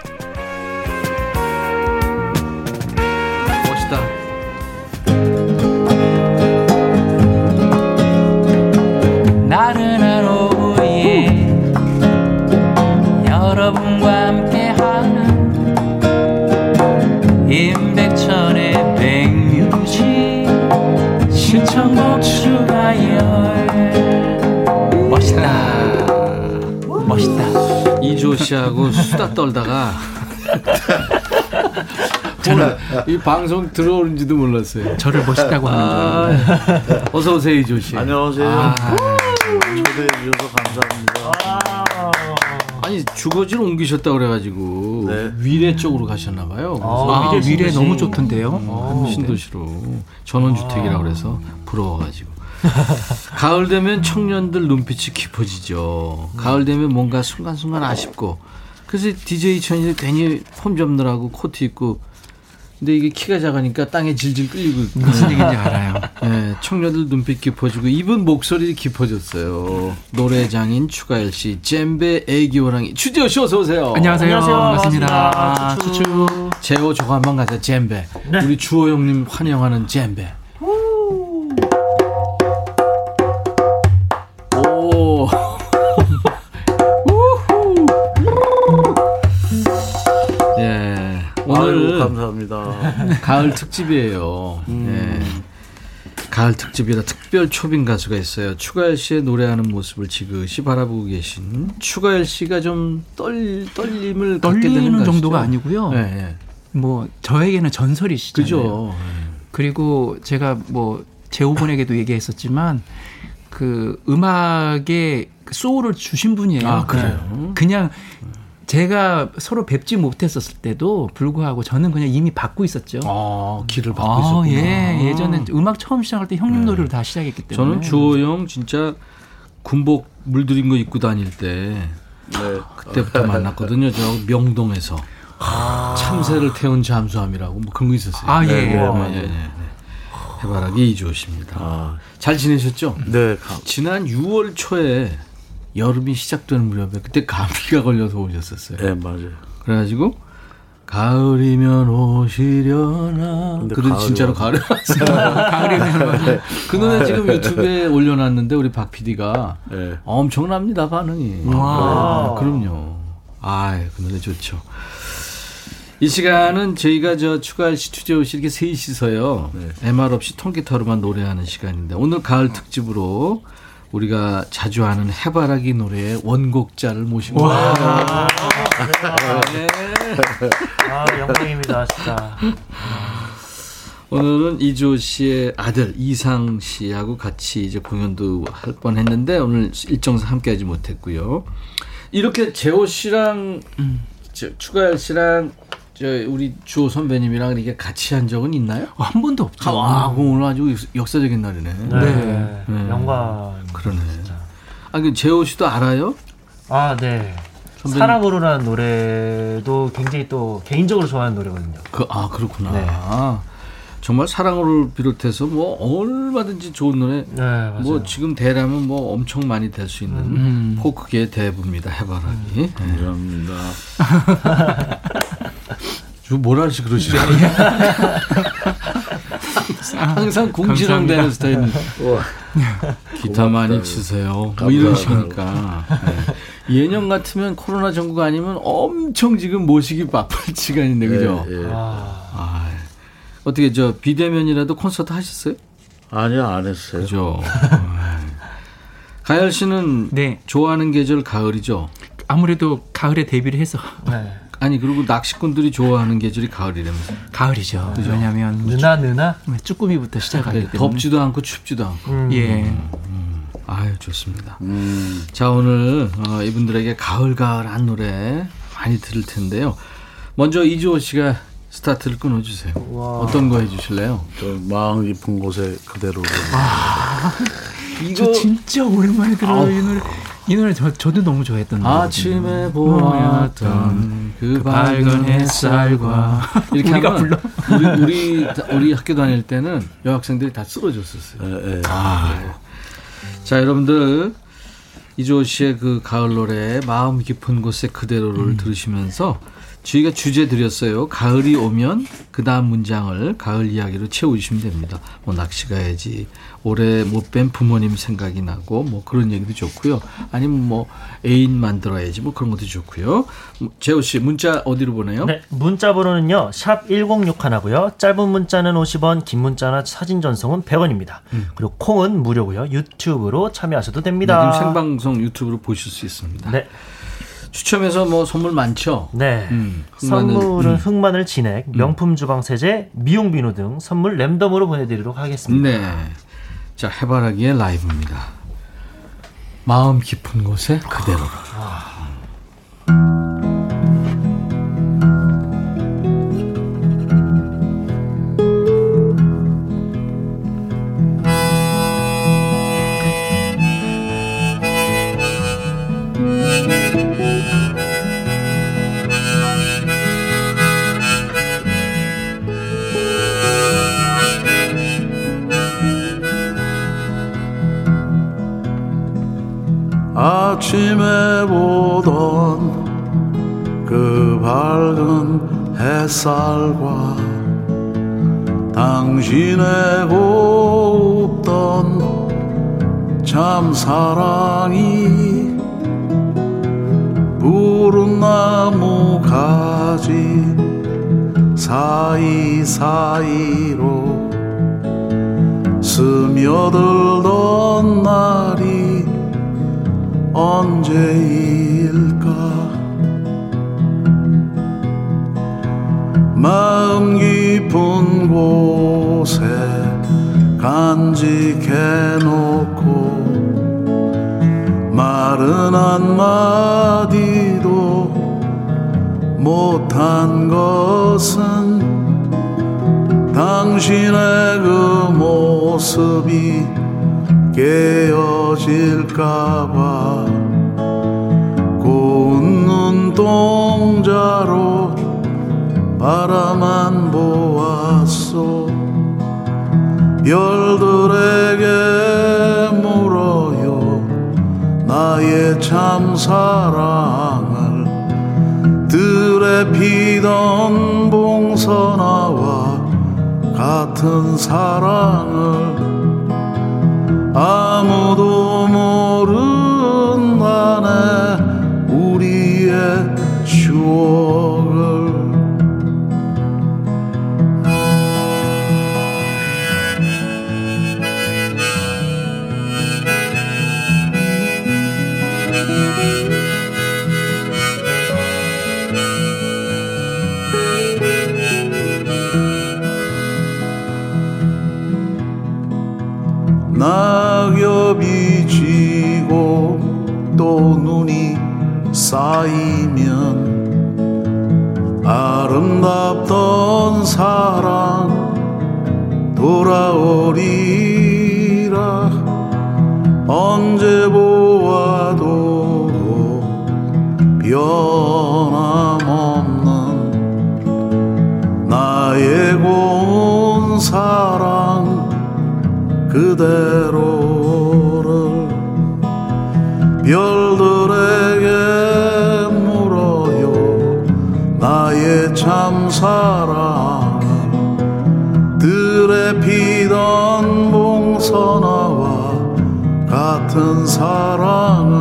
씨하고 수다 떨다가 저는 이 방송 들어오는지도 몰랐어요. 저를 멋있다고 하는 아, 어서 오세요 이조 씨. 안녕하세요. 아, 초대해 주셔서 감사합니다. 아 니 주거지를 옮기셨다 그래가지고 네. 위례 쪽으로 가셨나 봐요. 아, 위례, 위례 너무 좋던데요. 어, 신도시로 전원주택이라 그래서 부러워가지고. 가을 되면 청년들 눈빛이 깊어지죠. 가을 되면 뭔가 순간순간 아쉽고. 그래서 DJ 천이 괜히 폼 잡느라고 코트 입고. 근데 이게 키가 작으니까 땅에 질질 끌리고 무슨 얘기인지 알아요. 네, 청년들 눈빛 깊어지고 이분 목소리 깊어졌어요. 노래장인 추가열 씨, 잼베 애기호랑이 추재호 씨 어서 오세요. 안녕하세요. 안녕하세요. 반갑습니다. 반갑습니다. 추추. 재호 저거 한번 가자 잼베. 우리 주호 형님 환영하는 잼베. 감사합니다. 가을 특집이에요. 예. 가을 특집이라 특별 초빙 가수가 있어요. 추가열 씨의 노래하는 모습을 지그시 바라보고 계신 추가열 씨가 좀 떨, 떨림을 갖게 되는 떨리는 가수죠. 정도가 아니고요. 예, 예. 뭐 저에게는 전설이시잖아요. 그죠. 그리고 제가 뭐 재호분에게도 얘기했었지만 그 음악에 그 소울을 주신 분이에요. 아, 그래요? 그냥 제가 서로 뵙지 못했었을 때도 불구하고 저는 그냥 이미 받고 있었죠. 아, 길을 받고 아, 있었구나. 예, 예전에 음악 처음 시작할 때 형님 노래로 다 시작했기 때문에. 저는 주호 형 진짜 군복 물들인 거 입고 다닐 때 네. 그때부터 만났거든요. 저 명동에서 참새를 태운 잠수함이라고 뭐 그런 거 있었어요. 아, 예. 네, 예. 네, 네, 네. 해바라기 이주호 씨입니다. 아, 잘 지내셨죠? 네. 감- 지난 6월 초에 여름이 시작되는 무렵에 그때 감기가 걸려서 오셨었어요. 네, 맞아요. 그래가지고 가을이면 오시려나. 근데 그래 가을이 진짜로 가을에 왔어요. 그 노래 지금 유튜브에 올려놨는데 우리 박 PD가 네. 엄청납니다 반응이. 와. 네, 그럼요. 아, 그 노래 좋죠. 이 시간은 저희가 저 추가할 스튜디오실 이렇게 셋이서요. MR 없이 통기타로만 노래하는 시간인데 오늘 가을 특집으로 우리가 자주 하는 해바라기 노래의 원곡자를 모신 거예요. 네. 아, 영광입니다, 진짜. 오늘은 이조 씨의 아들 이상 씨하고 같이 이제 공연도 할 뻔했는데 오늘 일정상 함께하지 못했고요. 이렇게 재호 씨랑 저, 추가열 씨랑 저 우리 주호 선배님이랑 이렇게 같이 한 적은 있나요? 어, 한 번도 없죠. 아, 그 오늘 아주 역- 역사적인 날이네. 네. 네. 영광. 그러네. 아, 그 재호 씨도 알아요? 아, 네. 선배님. 사랑으로라는 노래도 굉장히 또 개인적으로 좋아하는 노래거든요. 그, 아, 그렇구나. 네. 정말 사랑을 비롯해서 뭐 얼마든지 좋은 노래 네, 맞아요. 뭐 지금 대라면 뭐 엄청 많이 될 수 있는 음. 포크계의 대부입니다. 해바라기. 네. 감사합니다. 저 뭐라 하시 그러시죠? 항상 궁시렁대는 감사합니다. 스타일. 기타 많이 치세요. 뭐 이런 식이니까. 네. 예년 같으면 코로나 전국 아니면 엄청 지금 모시기 바쁠 시간인데 그죠? 예, 예. 아, 아, 어떻게 저 비대면이라도 콘서트 하셨어요? 아니요, 안 했어요. 그죠. 가열 씨는 네. 좋아하는 계절 가을이죠. 아무래도 가을에 데뷔를 해서 네. 아니 그리고 낚시꾼들이 좋아하는 계절이 가을이라면서. 가을이죠. 왜냐하면 누나, 누나? 쭈꾸미부터 시작하기 네, 때문에. 덥지도 않고 춥지도 않고. 음. 예. 아유 좋습니다. 음, 자 오늘 어, 이분들에게 가을 가을한 노래 많이 들을 텐데요. 먼저 이주호 씨가 스타트를 끊어주세요. 어떤 거 해주실래요? 저 마음 깊은 곳에 그대로. 저 진짜 오랜만에 들어요 이 노래. 이 노래 저, 저도 너무 좋아했던 노래. 아침에 보았던 그그 밝은 햇살과 이렇게 우리가 불러. 우리 우리 우리 학교 다닐 때는 여학생들이 다 쓰러졌었어요. 예, 예. 아, 자 여러분들 이주호 씨의 그 가을 노래 마음 깊은 곳에 그대로를 들으시면서 저희가 주제 드렸어요. 가을이 오면 그 다음 문장을 가을 이야기로 채워주시면 됩니다. 뭐 낚시 가야지, 올해 못 뵌 부모님 생각이 나고 뭐 그런 얘기도 좋고요. 아니면 뭐 애인 만들어야지 뭐 그런 것도 좋고요. 재호 씨 문자 어디로 보내요? 네, 문자 번호는요. 샵 1061하고요. 짧은 문자는 50원, 긴 문자나 사진 전송은 100원입니다. 그리고 콩은 무료고요. 유튜브로 참여하셔도 네, 됩니다. 지금 생방송 유튜브로 보실 수 있습니다. 네. 추첨해서 뭐 선물 많죠. 네. 음, 선물은 음. 흑마늘 진액, 명품 주방 세제, 미용 비누 등 선물 랜덤으로 보내드리도록 하겠습니다. 네. 자, 해바라기의 라이브입니다. 마음 깊은 곳에 그대로. 아 침에 보던 그 밝은 햇살과 당신의 곱던 참 사랑이 푸른 나무 가지 사이사이로 스며들던 날이 언제일까? 마음 깊은 곳에 간직해 놓고 말은 한마디도 못한 것은 당신의 그 모습이 깨어질까봐 고운 눈동자로 바라만 보았소. 별들에게 물어요. 나의 참 사랑을 들에 피던 봉선화와 같은 사랑을 아무도 모른다네 쌓이면 아름답던 사랑 돌아오리라. 언제 보아도 변함없는 나의 고운 사랑 그대로를 별 참 사랑을 들에 피던 봉선화와 같은 사랑을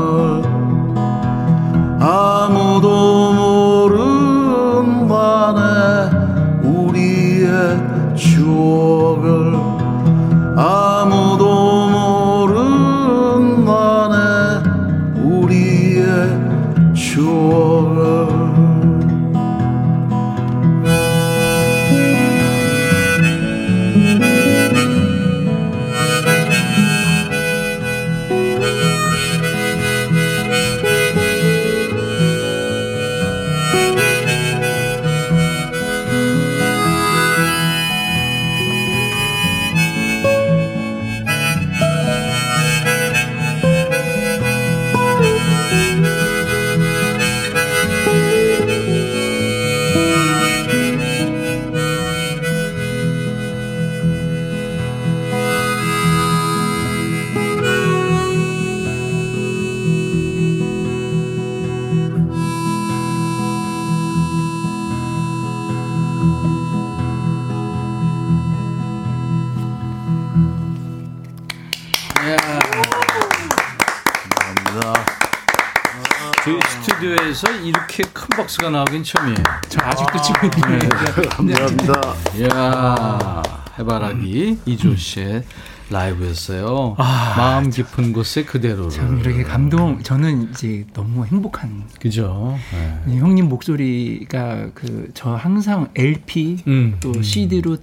나오긴 처음이에요. 저 아직도 치고 있는 감사합니다. 이야, 해바라기 이조 씨의 라이브였어요. 마음 깊은 곳에 그대로를. 참 이렇게 감동. 저는 이제 너무 행복한. 그죠? 네. 형님 목소리가 그 저 항상 LP 음. 또 CD로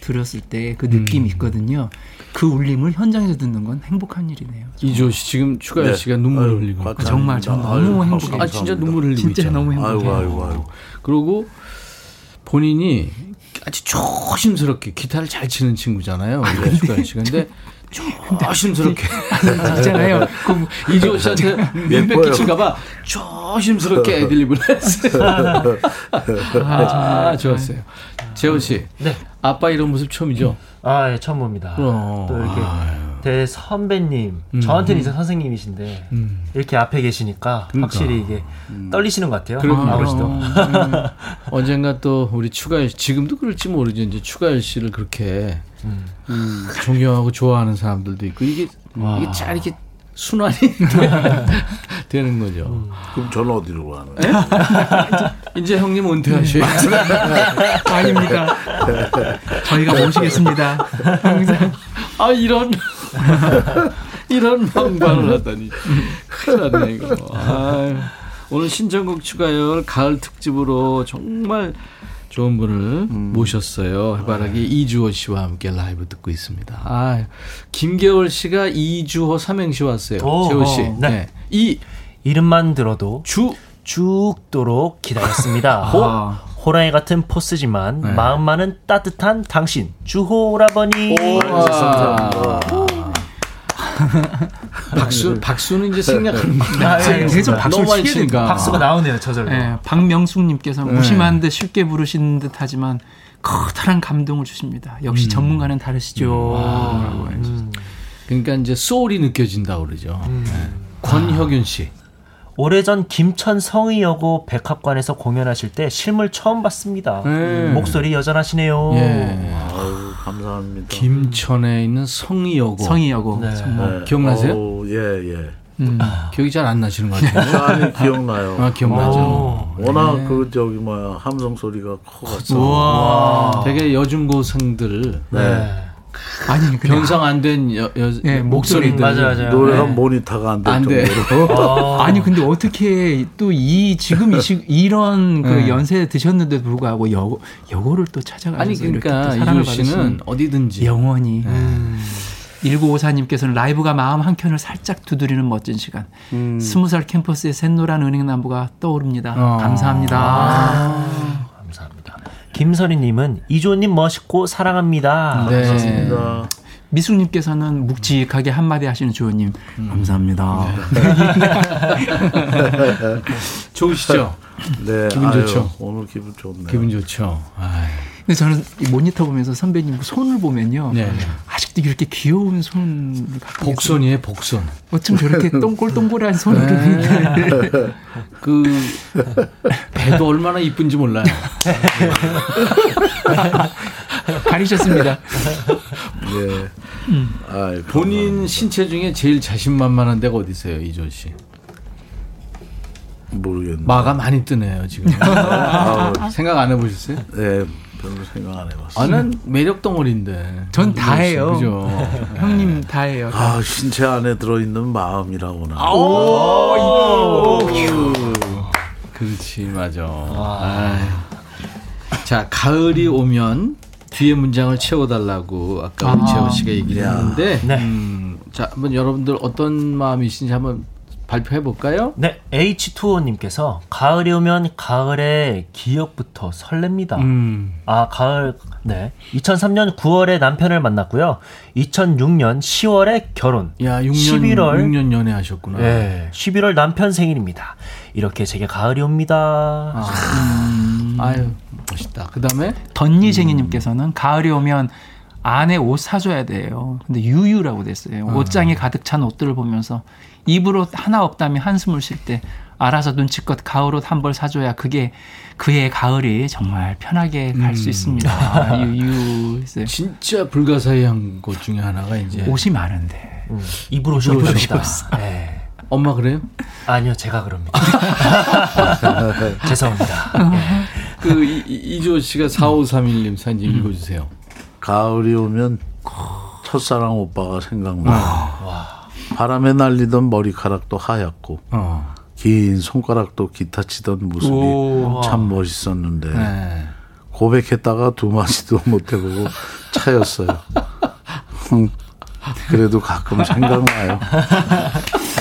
들었을 때 그 느낌이 있거든요. 그 울림을 현장에서 듣는 건 행복한 일이네요. 이조 씨 지금 추가열 네. 씨가 눈물 아유, 흘리고. 감사합니다. 정말 저 너무 행복해요. 아 진짜 눈물 흘리고 진짜 있잖아. 너무 행복해요. 아이고 아이고 아이고. 그리고 본인이 아주 조심스럽게 기타를 잘 치는 친구잖아요. 우리 추가열 씨가. 근데 조심스럽게 있잖아요. 그 이조 씨한테 민폐 예뻐요. 끼칠까봐 조심스럽게 애드립을 했어요. 아, 좋았어요. 재호 씨. 네. 아빠 이런 모습 처음이죠? 아, 예, 처음 봅니다. 그럼. 또 이렇게 대 선배님, 음. 저한테는 이제 선생님이신데 음. 이렇게 앞에 계시니까 그러니까. 확실히 이게 떨리시는 것 같아요. 그럼요. 아버지도. 음. 언젠가 또 우리 추가열 씨, 지금도 그럴지 모르죠. 이제 추가열 씨를 그렇게 음. 음, 존경하고 좋아하는 사람들도 있고 이게 이게 잘 이렇게 순환이 되는 거죠. 음. 그럼 저는 어디로 가는 거예요? 이제 형님 은퇴하셔야죠. 아닙니다. 저희가 모시겠습니다. 항상 아 이런 이런 방방을 하다니 큰일 났네 이거. 아유. 오늘 신청곡 추가열 가을 특집으로 정말 좋은 분을 모셨어요. 해바라기 이주호 씨와 함께 라이브 듣고 있습니다. 아, 김계월 씨가 이주호 삼행시 왔어요. 오, 재호 씨. 어, 네. 네. 이 이름만 들어도 주. 죽도록 기다렸습니다. 호, 아. 호랑이 같은 포스지만 네. 마음만은 따뜻한 당신 주호라버니. 와. 박수 박수는 이제 생략하는. 아, 예, 계속 너무 많이 치게 치니까. 박수가 나오네요 저절로. 예, 박명숙님께서 무심한 듯 쉽게 부르신 듯하지만 커다란 감동을 주십니다. 역시 전문가는 다르시죠. 라고 해주셨어요. 그러니까 이제 소울이 느껴진다 고 그러죠. 네. 권혁윤 씨. 오래전 김천 성의여고 백합관에서 공연하실 때 실물 처음 봤습니다. 네. 목소리 여전하시네요. 예. 감사합니다. 김천에 있는 성의여고. 성의여고 네. 정말 네. 기억나세요? 어, 예, 예. 음. 기억이 잘 안 나시는 것 같아요. 아니, 기억나요. 아, 기억나죠. 오. 워낙 네. 그, 저기, 뭐야, 함성 소리가 커가지고. 우와. 되게 여중고생들 네. 아니 근데 변성 안된 여, 여, 네, 목소리들 맞아, 맞아요. 노래가 네. 모니터가 안될안 돼. 정도로. 아니 근데 어떻게 또 이 지금 이 시- 이런 그 네. 연세에 드셨는데도 불구하고 여 여고를 또 찾아가셔서 아니 이렇게 그러니까 이조 씨는 받으시는 어디든지 영원히 1954님께서는 라이브가 마음 한켠을 살짝 두드리는 멋진 시간. 스무 살 캠퍼스의 샛노란 은행나무가 떠오릅니다. 어. 감사합니다. 감사합니다. 김선희님은 이조님 멋있고 사랑합니다. 네. 맞습니다. 미숙님께서는 묵직하게 한마디 하시는 주호님 감사합니다. 좋으시죠? 네. 기분 아유, 좋죠? 오늘 기분 좋네요. 기분 좋죠. 아이, 근데 저는 이 모니터 보면서 선배님 손을 보면요. 네, 네. 아직도 이렇게 귀여운 손을 갖고 계세요. 복손이에요, 복손. 어쩜 저렇게 동글동글한 손으로 네. 그 배도 얼마나 이쁜지 몰라요. 가리셨습니다. 예. 아유, 본인 신체 중에 제일 자신만만한 데가 어디세요, 이조 씨? 모르겠네. 마가 많이 뜨네요, 지금. 아, 생각 안 해보셨어요? 네, 별로 생각 안 해봤어요. 아, 난 매력 덩어리인데. 전 다 해요. 그죠? 형님 다 해요. 다. 아, 신체 안에 들어있는 마음이라고나. 그렇지, 맞아. 자, 가을이 오면 뒤에 문장을 채워달라고 아까 우리 재호 씨가 얘기를 했는데, 네. 음, 자, 한번 여러분들 어떤 마음이신지 한번 발표해 볼까요? 네, H2O님께서 가을이 오면 가을의 기억부터 설렙니다. 음, 아, 가을, 네. 2003년 9월에 남편을 만났고요. 2006년 10월에 결혼. 야, 6년, 11월. 6년 연애하셨구나. 네. 11월 남편 생일입니다. 이렇게 제게 가을이 옵니다. 아, 아유, 멋있다. 그 다음에 던니쟁이님께서는 가을이 오면 안에 옷 사줘야 돼요. 근데 유유라고 됐어요. 옷장에 가득 찬 옷들을 보면서 옷 하나 없다면 한숨을 쉴 때 알아서 눈치껏 가을 옷 한 벌 사줘야 그게 그의 가을이 정말 편하게 갈수 있습니다. 유유. 진짜 불가사의한 것 중에 하나가 이제 옷이 많은데 음, 입으로 쉬었습니다. 네. 엄마 그래요? 아니요, 제가 그럽니다. 죄송합니다. 그 이- 이- 이조 씨가 4531님 사연 좀 읽어주세요. 가을이 오면 첫사랑 오빠가 생각나. 바람에 날리던 머리카락도 하얗고 어. 긴 손가락도 기타 치던 모습이 오. 참 멋있었는데 네. 고백했다가 두 마디도 못 해보고 차였어요. 음, 그래도 가끔 생각나요.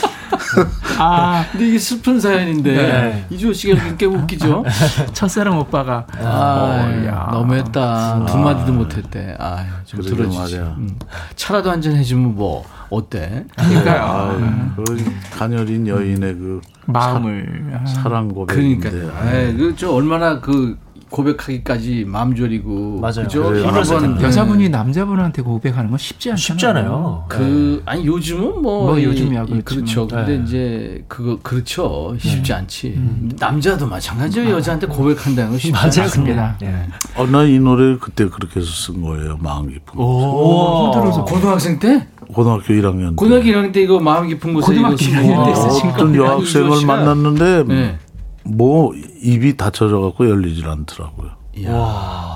아 근데 이게 슬픈 사연인데 네. 이조 씨가 꽤 웃기죠? 첫사랑 오빠가 아, 야. 너무했다. 두 마디도 못했대. 아, 좀 그러게 들어주지. 음. 차라도 한 잔 해주면 뭐 어때? 그러니까요 아유, 그 가녀린 여인의 그 마음을 사 랑 고백인데. 그러니까, 네, 그저 얼마나 그 고백하기까지 마음 졸이고 맞아요. 그죠? 한번. 여자분이 남자분한테 고백하는 건 쉽지 않잖아요. 쉽잖아요. 그 아니 요즘은 뭐, 뭐 이- 요즘이야, 이- 그렇죠. 그렇지만. 근데 네. 이제 그거 그렇죠. 쉽지 않지. 남자도 마찬가지로 여자한테 고백한다는 건 쉽지 맞아요. 않습니다. 그렇습니다. 어, 나이 노래를 그때 그렇게 해서 쓴 거예요. 마음 깊은 곳. 오, 힘들어서 고등학생 때? 고등학교 1학년 때. 고등학교 1학년 때 이거 마음 깊은 곳에 고등학교 이거 쓰고 1학년 때 쓰신 어떤 아니, 여학생을 만났는데 네. 뭐 입이 닫혀져 갖고 열리질 않더라고요.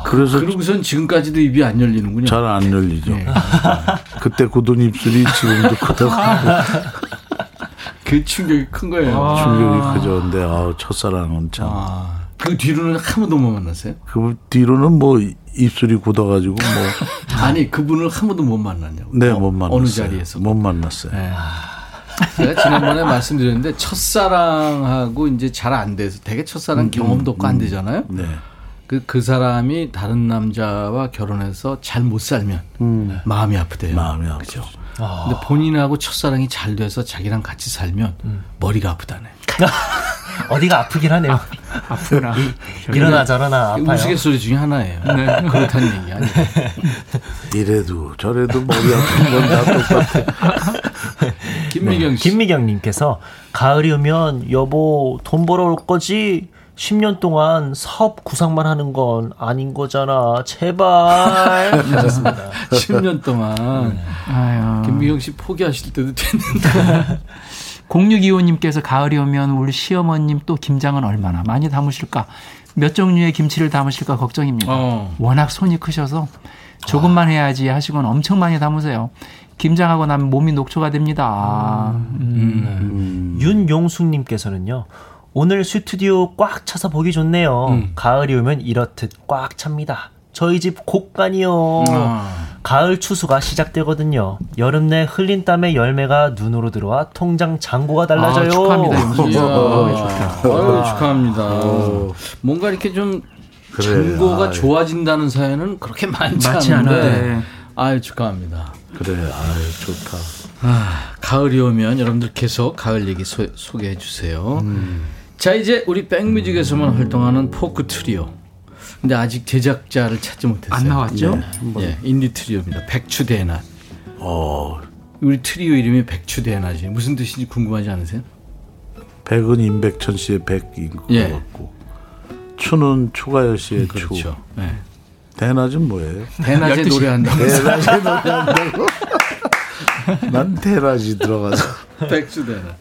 그래서 그러고선 지금까지도 입이 안 열리는군요. 잘 안 열리죠. 네. 그때 굳은 입술이 지금도 굳어가고 그 충격이 큰 거예요. 충격이 크죠. 근데 아우 첫사랑은 참. 아, 그 뒤로는 한 번도 못 만났어요? 그 뒤로는 뭐 입술이 굳어가지고 뭐 아니 그분을 한 번도 못 만났냐고. 네, 어, 못 만났어요. 어느 자리에서? 못 만났어요. 네. 제가 지난번에 말씀드렸는데 첫사랑하고 이제 잘 안 돼서 되게 첫사랑 경험도 없고 안 되잖아요. 네. 그, 그 사람이 다른 남자와 결혼해서 잘 못 살면 마음이 아프대요. 마음이 그죠? 아. 근데 본인하고 첫사랑이 잘 돼서 자기랑 같이 살면 머리가 아프다네. 어디가 아프긴 하네요. 아 프구나. 이러나 저러나 아파요. 우스갯소리 중에 하나예요. 네. 그렇다는 얘기 아니에요. 이래도 저래도 머리 아픈 건 다 똑같아. 김미경 씨. 김미경님께서 가을이 오면 여보 돈 벌어올 거지? 10년 동안 사업 구상만 하는 건 아닌 거잖아. 제발. 하셨습니다. 10년 동안 아유. 김미경 씨 포기하실 때도 됐는데. 0625님께서 가을이 오면 우리 시어머님 또 김장은 얼마나 많이 담으실까? 몇 종류의 김치를 담으실까 걱정입니다. 어. 워낙 손이 크셔서 조금만 해야지 하시곤 엄청 많이 담으세요. 김장하고 나면 몸이 녹초가 됩니다. 음. 윤용숙님께서는요. 오늘 스튜디오 꽉 차서 보기 좋네요. 음. 가을이 오면 이렇듯 꽉 찹니다. 저희 집 곡간이요. 아. 가을 추수가 시작되거든요. 여름 내 흘린 땀의 열매가 눈으로 들어와 통장 잔고가 달라져요. 아, 축하합니다, 씨. 어, 좋다. 아유, 축하합니다. 뭔가 이렇게 좀 그래, 잔고가 아이. 좋아진다는 사연은 그렇게 많지, 많지 않은데. 않은데. 아유, 축하합니다. 그래, 아유 좋다. 아, 가을이 오면 여러분들 계속 가을 얘기 소, 개해 주세요. 자, 이제 우리 백뮤직에서만 활동하는 포크 트리오. 근데 아직 제작자를 찾지 못했어요. 안 나왔죠? 예, 인디 트리오입니다. 백주대낮. 어, 우리 트리오 이름이 백추대낮이 무슨 뜻인지 궁금하지 않으세요? 백은 임백천 씨의 백인 것 예. 같고 추는 추가열 씨의 추. 그렇죠. 예. 대낮은 뭐예요? 대낮에 12시. 노래한다고. 대낮에 노래한다고? 난 대낮이 들어가서 백주대낮.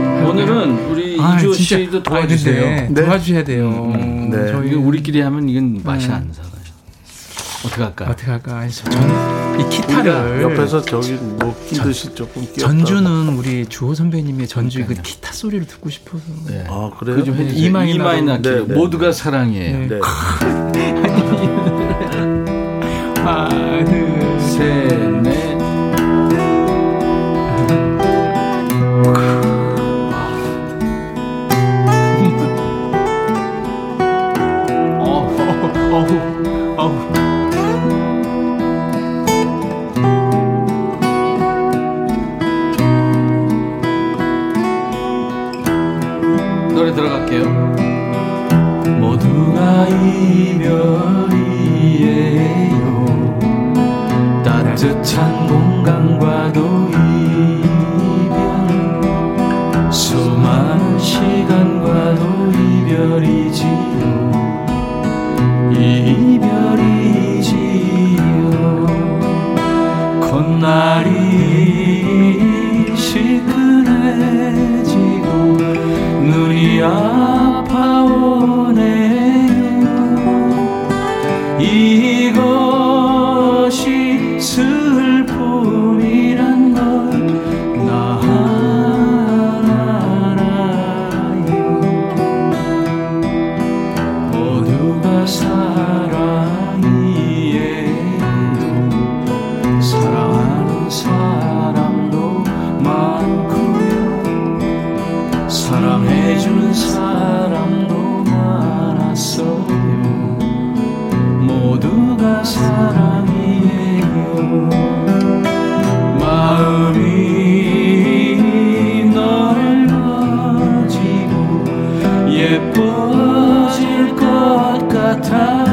오늘은 우리 아, 이주호 진짜. 씨도 아, 도와주세요. 근데 네. 도와주셔야 돼요. 네. 저희 이거 우리끼리 하면 이건 맛이 안 살아요. 어떻게 할까요? 어떻게 할까? 아니, 저- 저는 이 기타를 옆에서 저기 뭐 끼듯이 조금 끼었다. 전주는 우리 주호 선배님의 전주 그 기타 소리를 듣고 싶어서. 네. 아 그래요? 그좀 해주세요. 이 마이너로. 이마이너 네, 네. 모두가 사랑이에요. 네. 네. 하나, 둘, 셋, 넷. 어우, 어우. 노래 들어갈게요. 모두가 이별이에요. 따뜻한 공간과도 이별. 수많은 시간과도 이별이지요. 이별이지요. 콧날이 시큰해지고 눈이 아 예뻐질 것 같아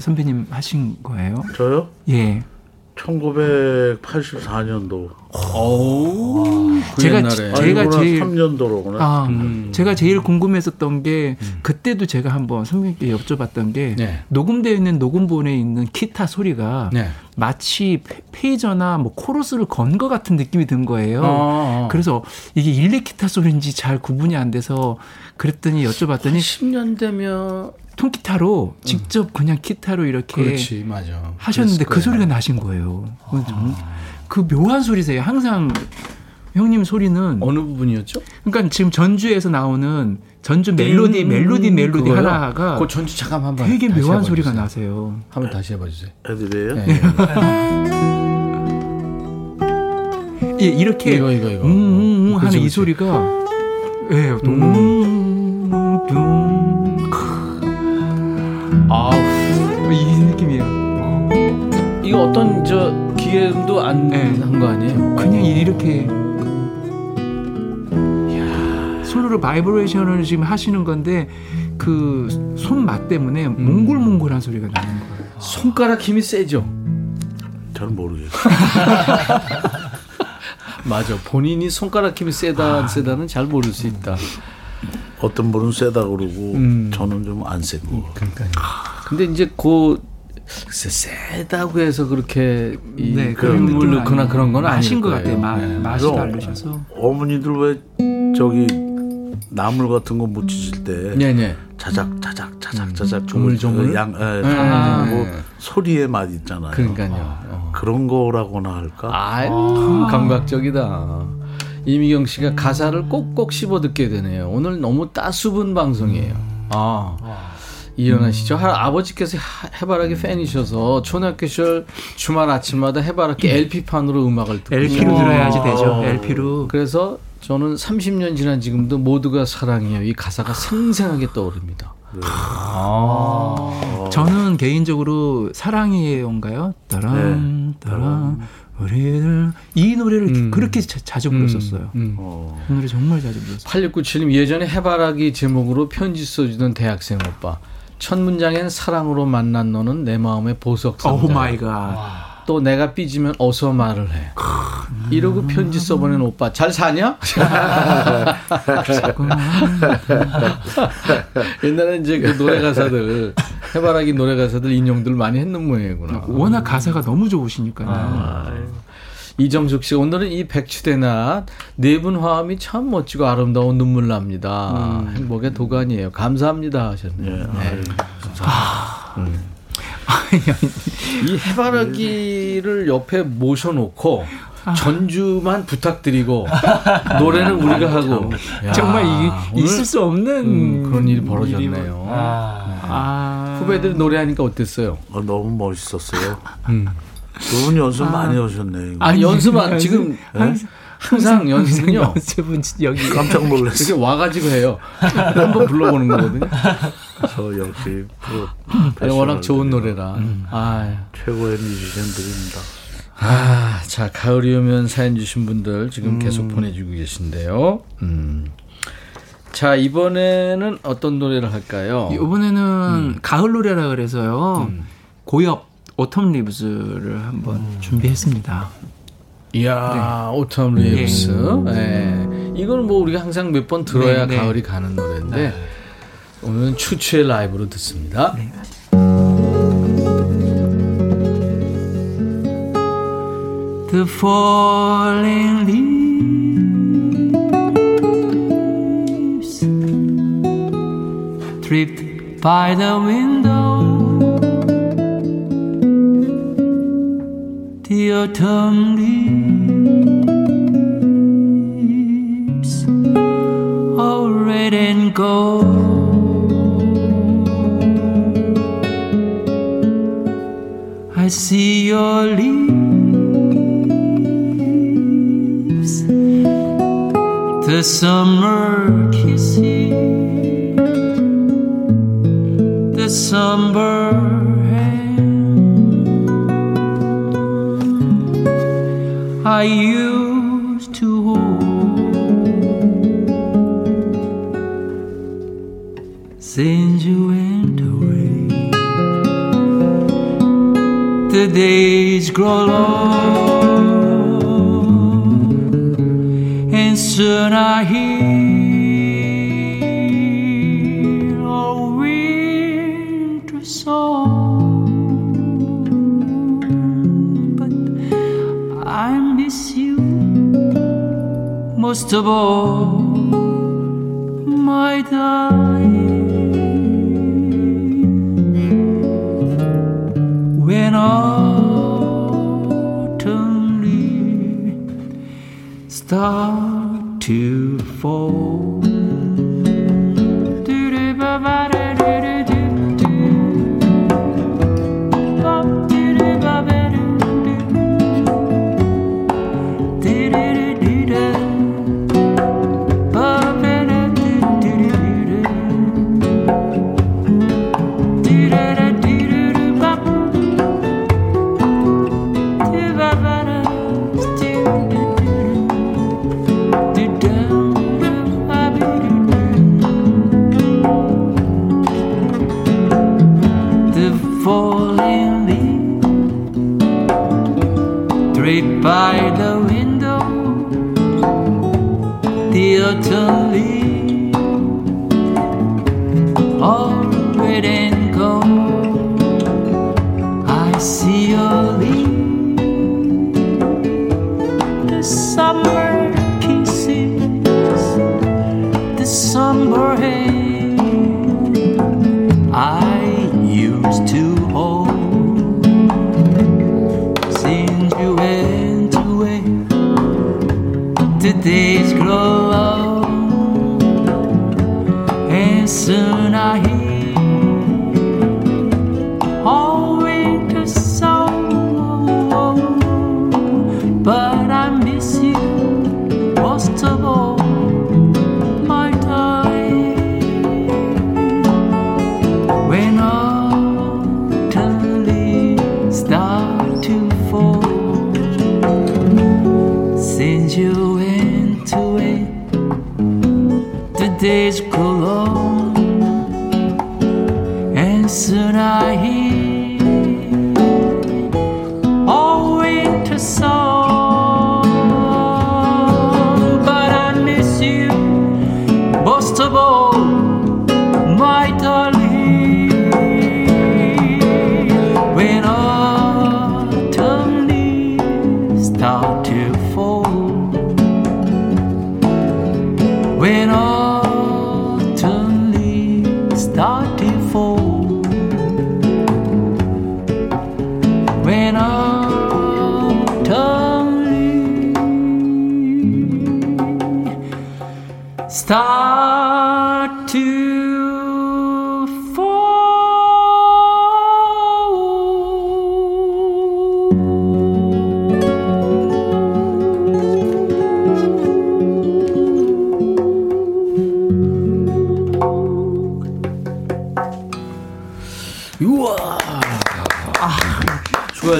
선배님 하신 거예요? 저요? 예. 1984년도. 어우, 그 제가 옛날에. 지- 제가 제일- 3년도로구나. 아, 음. 제가 제일 궁금했었던 게 그때도 제가 한번 선생님께 여쭤봤던 게 네. 녹음되어 있는 녹음본에 있는 기타 소리가 네. 마치 페- 페이저나 뭐 코러스를 건 것 같은 느낌이 든 거예요. 어, 어. 그래서 이게 일렉 기타 소리인지 잘 구분이 안 돼서 그랬더니 여쭤봤더니 10년 되면 통기타로 직접 그냥 기타로 이렇게 그렇지 맞아. 하셨는데 그 소리가. 나신 거예요. 그 묘한 소리세요. 항상 형님 소리는 어느 부분이었죠? 그러니까 지금 전주에서 나오는 전주 멜로디 멜로디 멜로디 그거요? 하나가 그 전주 잠깐 한번 되게 다시 묘한 해봐 소리가. 나세요. 한번 다시 해봐 주세요. 애들이에요? 네. 예, 이렇게 이거, 이거, 이거. 웅, 웅, 웅 하는 그치, 이 그치. 소리가 예, 둥, 둥, 아우 이 느낌이에요. 이거 어떤 저 기계음도 안 네. 한 거 아니에요? 그냥 이렇게 손으로 바이브레이션을 지금 하시는 건데 그 손맛 때문에 음. 몽글몽글한 소리가 나는 거예요. 손가락 힘이 세죠. 잘 모르겠어요. 맞아. 본인이 손가락 힘이 세다 안 세다는 잘 모를 수 있다. 어떤 분은 세다 그러고 음. 저는 좀 안 세고. 그러니까요. 근데 이제 그 세다고 해서 그렇게 이 네, 그런 그런 물 넣거나. 그런 건 아닐 것. 같아요. 마, 네. 맛이. 다르셔서. 어머니들 왜 저기 나물 같은 거 묻히실 때 네네. 자작 자작 자작 자작 조물조물? 그양 예, 네. 하고 소리의 맛 있잖아요. 그러니까요. 어. 그런 거라고나 할까? 아유 감각적이다. 이미경 씨가 가사를 꼭꼭 씹어 듣게 되네요. 오늘 너무 따수분 방송이에요. 아. 이현아 씨, 저 할- 아버지께서 하- 해바라기 팬이셔서 초등학교 시절 주말 아침마다 해바라기 LP판으로 음악을 듣고 LP로. 들어야지 되죠. LP로. 그래서 저는 30년 지난 지금도 모두가 사랑해요. 이 가사가 생생하게 떠오릅니다. 아. 저는 개인적으로 사랑해요인가요? 따란 따란 우리들 이 노래를 음. 그렇게 자, 자주 불렀었어요. 음. 어. 그 노래 정말 자주 불렀어요. 8697님 예전에 해바라기 제목으로 편지 써주던 대학생 오빠. 첫 문장엔 사랑으로 만난 너는 내 마음의 보석 상자. Oh my God. 또 내가 삐지면 어서 말을 해. 이러고 편지 써보낸 오빠 잘 사냐? 옛날에 이제 그 노래 가사들 해바라기 노래 가사들 인용들 많이 했는 모양이구나. 워낙 가사가 너무 좋으시니까. 아. 이정숙 씨 오늘은 이 백추대낮 네분 화음이 참 멋지고 아름다운 눈물 납니다. 행복의 도가니에요. 감사합니다 하셨네요. 네. 음. 이 해바라기를 옆에 모셔놓고 전주만 부탁드리고 노래는 우리가 하고 야, 정말 이, 있을 수 없는 음, 그런 일이 벌어졌네요. 아. 후배들 노래하니까 어땠어요? 어, 너무 멋있었어요. 음. 두분 연습 많이 하셨네. 이거. 아니 연습한 지금 네? 항상 연습은요. 연습은 여기 깜짝 놀랐어요. 이렇게 와가지고 해요. 한번 불러보는 거거든요. 저 역시 프로 아니, 워낙 좋은 노래라. 아, 최고의 뮤지션들입니다. 아, 자 가을이 오면 사연 주신 분들 지금 계속 보내주고 계신데요. 음. 자 이번에는 어떤 노래를 할까요? 이번에는 가을 노래라 그래서요. 음. 고엽 Autumn Leaves를 한번 준비했습니다. 이야, Autumn Leaves. 네. 이건 뭐 우리가 항상 몇 번 들어야 네, 네. 가을이 가는 노래인데 오늘은 추추의 라이브로 듣습니다. The falling leaves tripped by the window. The autumn leaves and gold. I see your leaves, the summer kissing, the somber hand I since you went away. the days grow long, and soon I hear a winter song. But I miss you most of all, my darling. Start to fall.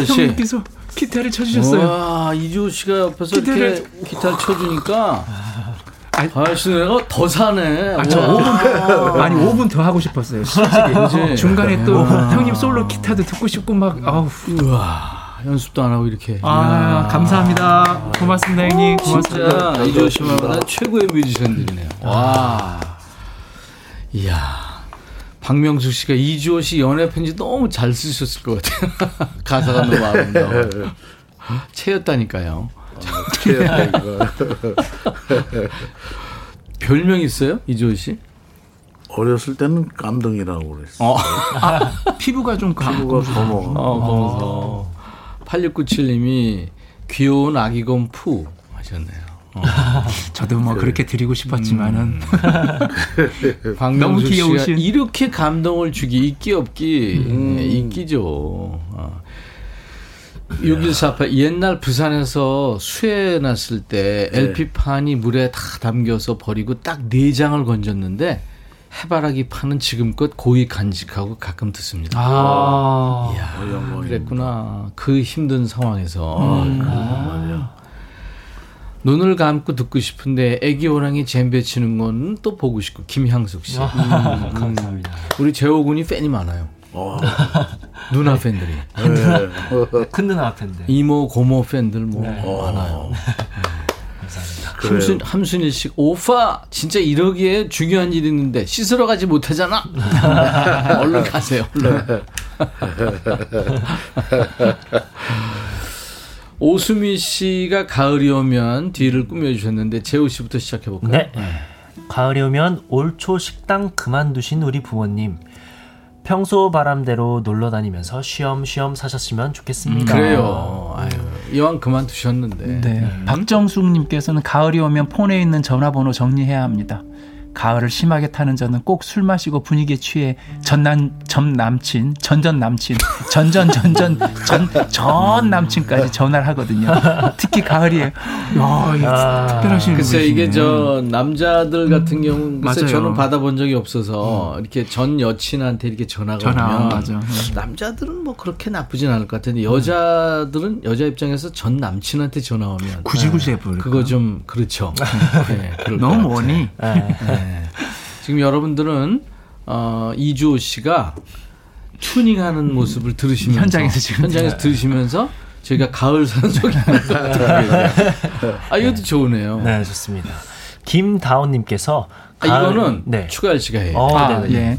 주관 씨. 형님께서 기타를 쳐주셨어요. 와, 이주호 씨가 옆에서 기타를- 이렇게 기타를 쳐주니까 아이- 아씨 내가 더 사네. 아, 저 와. 5분, 아니 5분 더 하고 싶었어요. 솔직히. 그치? 중간에 또 형님 솔로 기타도 듣고 싶고 막 아우. 우와. 연습도 안 하고 이렇게. 아, 이야. 감사합니다. 고맙습니다, 형님. 고맙습니다. 이주호 씨만한 최고의 뮤지션들이네요. 와. 이야. 박명수 씨가 이주호 씨 연애 편지 너무 잘 쓰셨을 것 같아요. 가사가 너무 아름다워. 채였다니까요. 별명 있어요? 이주호 씨? 어렸을 때는 깜덩이라고 그랬어. 어. 피부가 좀 가. 누가 검어. 어, 검은서. 8697님이 귀여운 아기곰 푸 하셨네요. 어. 저도 뭐 그렇게 드리고 싶었지만은 박명수 너무 귀여우신. 이렇게 감동을 주기 있기 없기 예, 있기죠. 어. 6148 옛날 부산에서 수해 났을 때 LP판이 물에 다 담겨서 버리고 딱 네장을 건졌는데 해바라기 판은 지금껏 고이 간직하고 가끔 듣습니다. 아. 이야, 그랬구나. 그 힘든 상황에서. 아. 눈을 감고 듣고 싶은데 애기 호랑이 잼배 치는 건 또 보고 싶고 김향숙 씨. 음, 감사합니다. 우리 재호 군이 팬이 많아요. 어, 누나 팬들이. 네. 큰 누나 앞인데. 이모, 고모 팬들 뭐 네. 많아요. 그래요. 함순, 함순일 씨, 오빠, 진짜 이러기에 중요한 일이 있는데 씻으러 가지 못하잖아. 얼른 가세요. 얼른. 오수미 씨가 가을이 오면 뒤를 꾸며주셨는데 재우 씨부터 시작해볼까요? 네. 가을이 오면 올초 식당 그만두신 우리 부모님. 평소 바람대로 놀러 다니면서 쉬엄쉬엄 사셨으면 좋겠습니다. 그래요. 아유, 이왕 그만두셨는데. 네. 박정숙님께서는 가을이 오면 폰에 있는 전화번호 정리해야 합니다. 가을을 심하게 타는 저는 꼭 술 마시고 분위기에 취해 전남 전 남친, 전전 남친, 전전 전전 전 전 남친까지 전화를 하거든요. 특히 가을이에요. 야, 아, 특별하신 글쎄 분이시네. 이게 저 남자들 같은 경우는 글쎄 맞아요. 음. 저는 받아본 적이 없어서 이렇게 전 여친한테 이렇게 전화가 전화, 오면 맞아. 음. 남자들은 뭐 그렇게 나쁘진 않을 것 같은데 여자들은 여자 입장에서 전 남친한테 전화 오면 굳이 굳이 해버릴까? 그거 좀 그렇죠. 네, 그럴 것 너무. 뭐니? 네. 지금 여러분들은 어, 이주호 씨가 튜닝하는 모습을 들으시면서 현장에서 지금 현장에서 들으시면서 저희가 가을 산속에 아 이것도 좋으네요. 네, 좋습니다. 김다운님께서 아, 이거는 네. 추가할 씨가 해요. 어, 아, 네네. 예.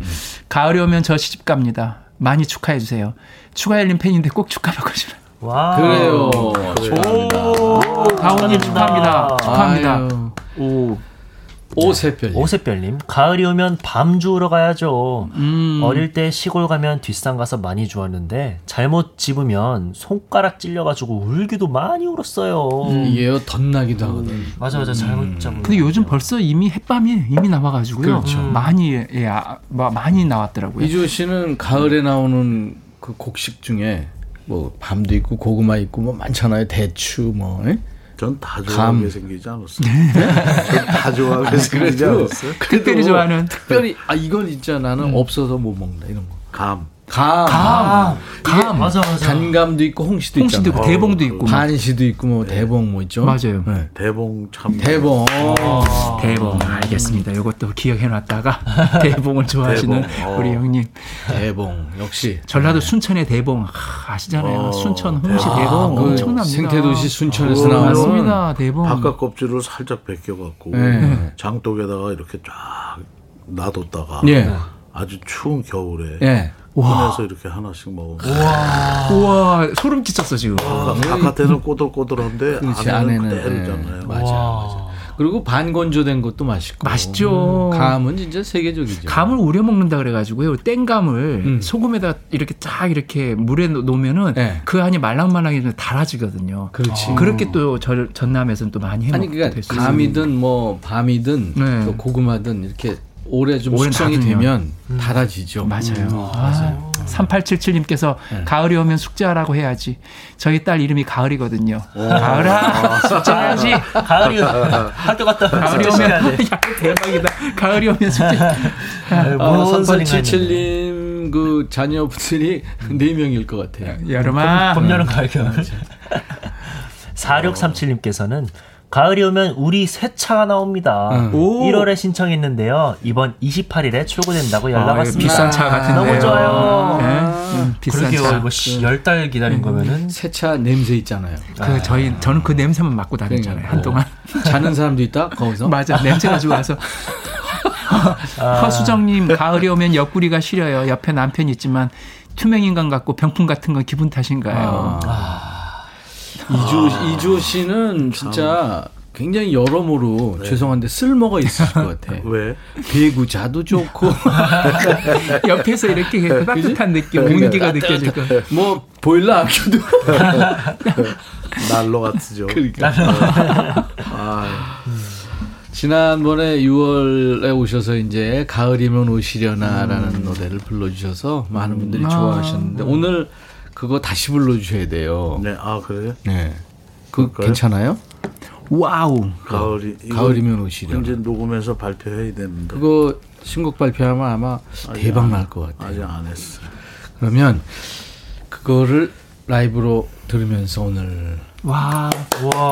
가을이 오면 저 시집 갑니다. 많이 축하해 주세요. 추가열님 팬인데 꼭 축하 받고 싶어요. 와. 그래요. 다운님 축하합니다. 축하합니다. 아유, 오. 오세별. 오세별님, 가을이 오면 밤 주우러 가야죠. 음. 어릴 때 시골 가면 뒷산 가서 많이 주웠는데 잘못 집으면 손가락 찔려가지고 울기도 많이 울었어요. 이게요 덧나기도 하거든. 맞아 맞아 잘못 잡은. 근데 요즘 벌써 이미 햇밤이 이미 나와가지고요. 그렇죠. 많이 예, 아, 마- 많이 나왔더라고요. 이주호 씨는 가을에 나오는 그 곡식 중에 뭐 밤도 있고 고구마 있고 뭐 많잖아요. 대추 뭐. 예? 전다 감. 좋아하게 생기지 않았어요. 전다 좋아하게 생기지 그래도 않았어요. 특별히 좋아하는 특별히 아 이건 진짜 나는 없어서 못 먹는다 이런 거. 감. 감. 감, 감, 맞아 맞아. 단감도 있고 홍시도, 홍시도. 있고 대봉도 있고 막. 반시도 있고 뭐 대봉 뭐 있죠. 맞아요. 네. 대봉 참. 대봉. 대봉 알겠습니다. 이것도 기억해 놨다가 대봉을 좋아하시는 대봉, 어. 우리 형님. 대봉 역시 전라도 순천의 대봉 아, 아시잖아요. 어, 순천 홍시 대봉. 대봉 그 엄청납니다. 생태도시 순천에서 어, 나오는 맞습니다. 대봉. 바깥 껍질을 살짝 벗겨 갖고 네. 장독에다가 이렇게 쫙 놔뒀다가 예. 아주 추운 겨울에 예. 꺼내서 이렇게 하나씩 먹으면 우와 소름 끼쳤어 지금. 바깥에는 꼬들꼬들한데 그렇지 안에는 안에는 그대로잖아요. 예. 맞아 맞아. 그리고 반건조된 것도 맛있고. 맛있죠. 감은 진짜 세계적이죠. 감을 우려 먹는다 그래가지고요. 땡감을 음. 소금에다 이렇게 쫙 이렇게 물에 놓- 놓으면은 네. 그 안이 말랑말랑해서 달아지거든요. 그렇지. 그렇게 또 절, 전남에서는 또 많이 해 아니 그러니까 됐어요. 감이든 뭐 밤이든 네. 또 고구마든 이렇게 오래 좀 오래 숙성이 놔두면. 되면 달아지죠. 맞아요. 아, 3877님께서 가을이 오면 숙제하라고 해야지. 저희 딸 이름이 가을이거든요. 가을아, 숙제해야지. 가을이 학교 갔다 가을이 숙제 오면. 야, 대박이다. 가을이 오면 숙제. 아, 뭔 소리가 3877님 그 자녀분들이 네 명일 것 같아요. 여름아. 봄, 여름, 가을, 겨울. 4637님께서는 가을이 오면 우리 새 차가 나옵니다. 응. 오. 1월에 신청했는데요. 이번 28일에 출고된다고 연락 아, 왔습니다. 비싼 차 같은데요. 너무 좋아요. 네, 음, 비싼 그러게요. 차. 이거 열달 기다린 거면은 세차 냄새 있잖아요. 그 저희 저는 그 냄새만 맡고 다녔잖아요. 한동안. 자는 사람도 있다 거기서. 맞아 냄새가 좋아서. 허수정님 가을이 오면 옆구리가 시려요. 옆에 남편 있지만 투명 인간 같고 병풍 같은 건 기분 탓인가요? 아. 이주 이주호 씨는 진짜 굉장히 여러모로 죄송한데 쓸모가 있으실 것 같아. 왜? 배구자도 좋고 옆에서 이렇게 따뜻한 느낌, 온기가 느껴질 거. 뭐 보일러 아껴도 난로 같으죠. 그러니까. 아, 지난번에 6월에 오셔서 이제 가을이면 오시려나라는 노래를 불러주셔서 많은 분들이 아. 좋아하셨는데 오늘 그거 다시 불러주셔야 돼요. 네, 아 그래요? 네. 그 그럴까요? 괜찮아요? Wow. 가을이 가을이면 오시려나. 이제 녹음해서 발표해야 되는데 그거 신곡 발표하면 아마 대박 날 것 같아요. 아직 안 했어. 그러면 그거를 라이브로 들으면서 오늘 와. 와.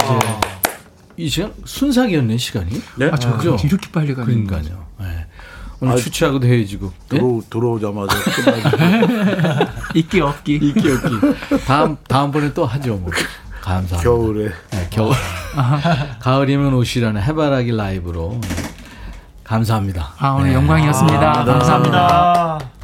이 시간 순삭이었네 시간이. 네? 아, 저 그죠? 이렇게 빨리 가는 그러니까요. 네. 오늘 아, 추하고도 헤어지고 예? 들어 예? 들어오자마자 있기 없기. 있기 없기. 다음 다음번에 또 하죠 뭐. 감사합니다. 겨울에. 네, 겨울. 가을이면 옷이라는 해바라기 라이브로. 네. 감사합니다. 아 오늘 네. 영광이었습니다. 아, 감사합니다. 감사합니다.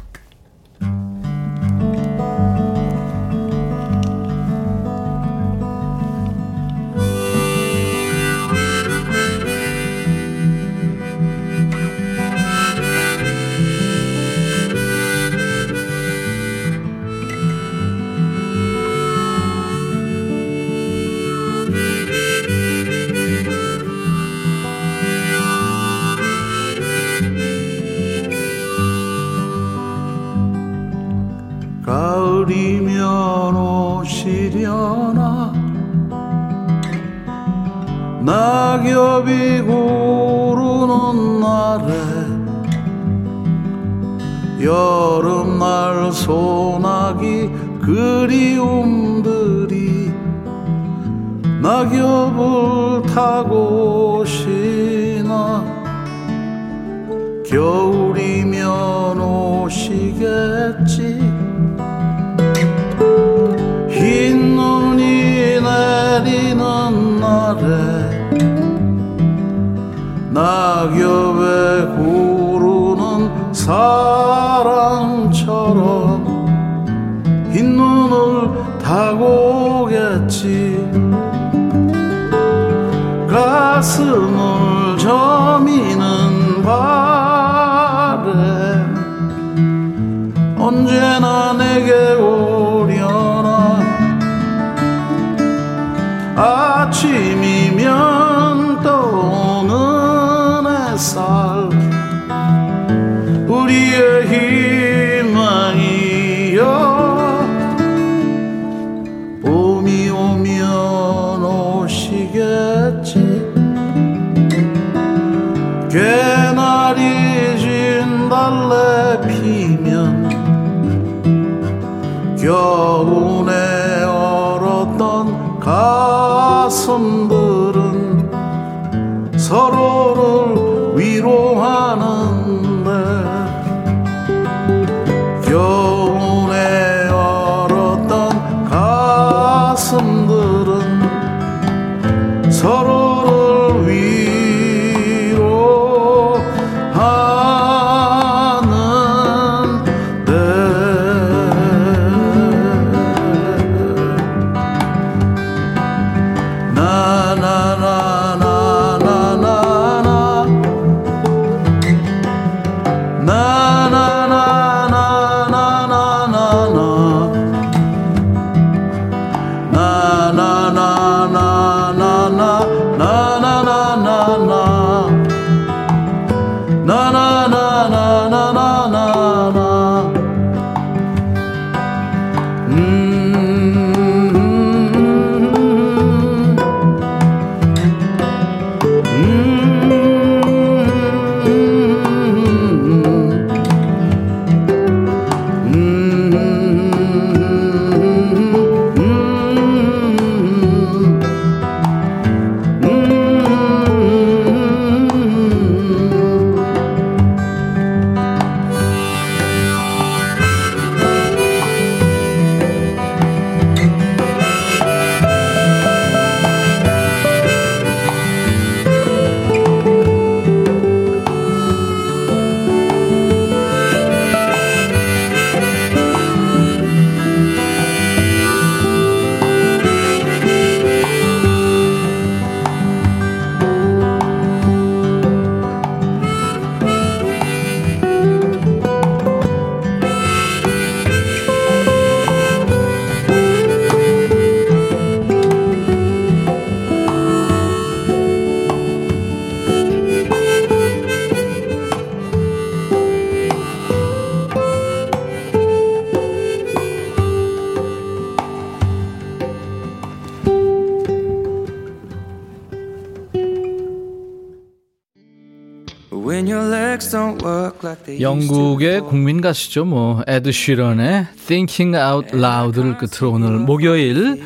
영국의 국민 가수죠. 뭐 에드 쉬런의 Thinking Out Loud를 끝으로 오늘 목요일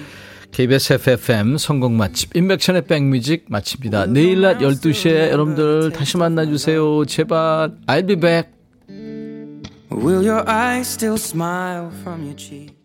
KBS FFM 성공 맛집 인백천의 백뮤직 마칩니다. 내일 낮 12시에 여러분들 다시 만나주세요. 제발 I'll be back. Will your eyes still smile from your cheek?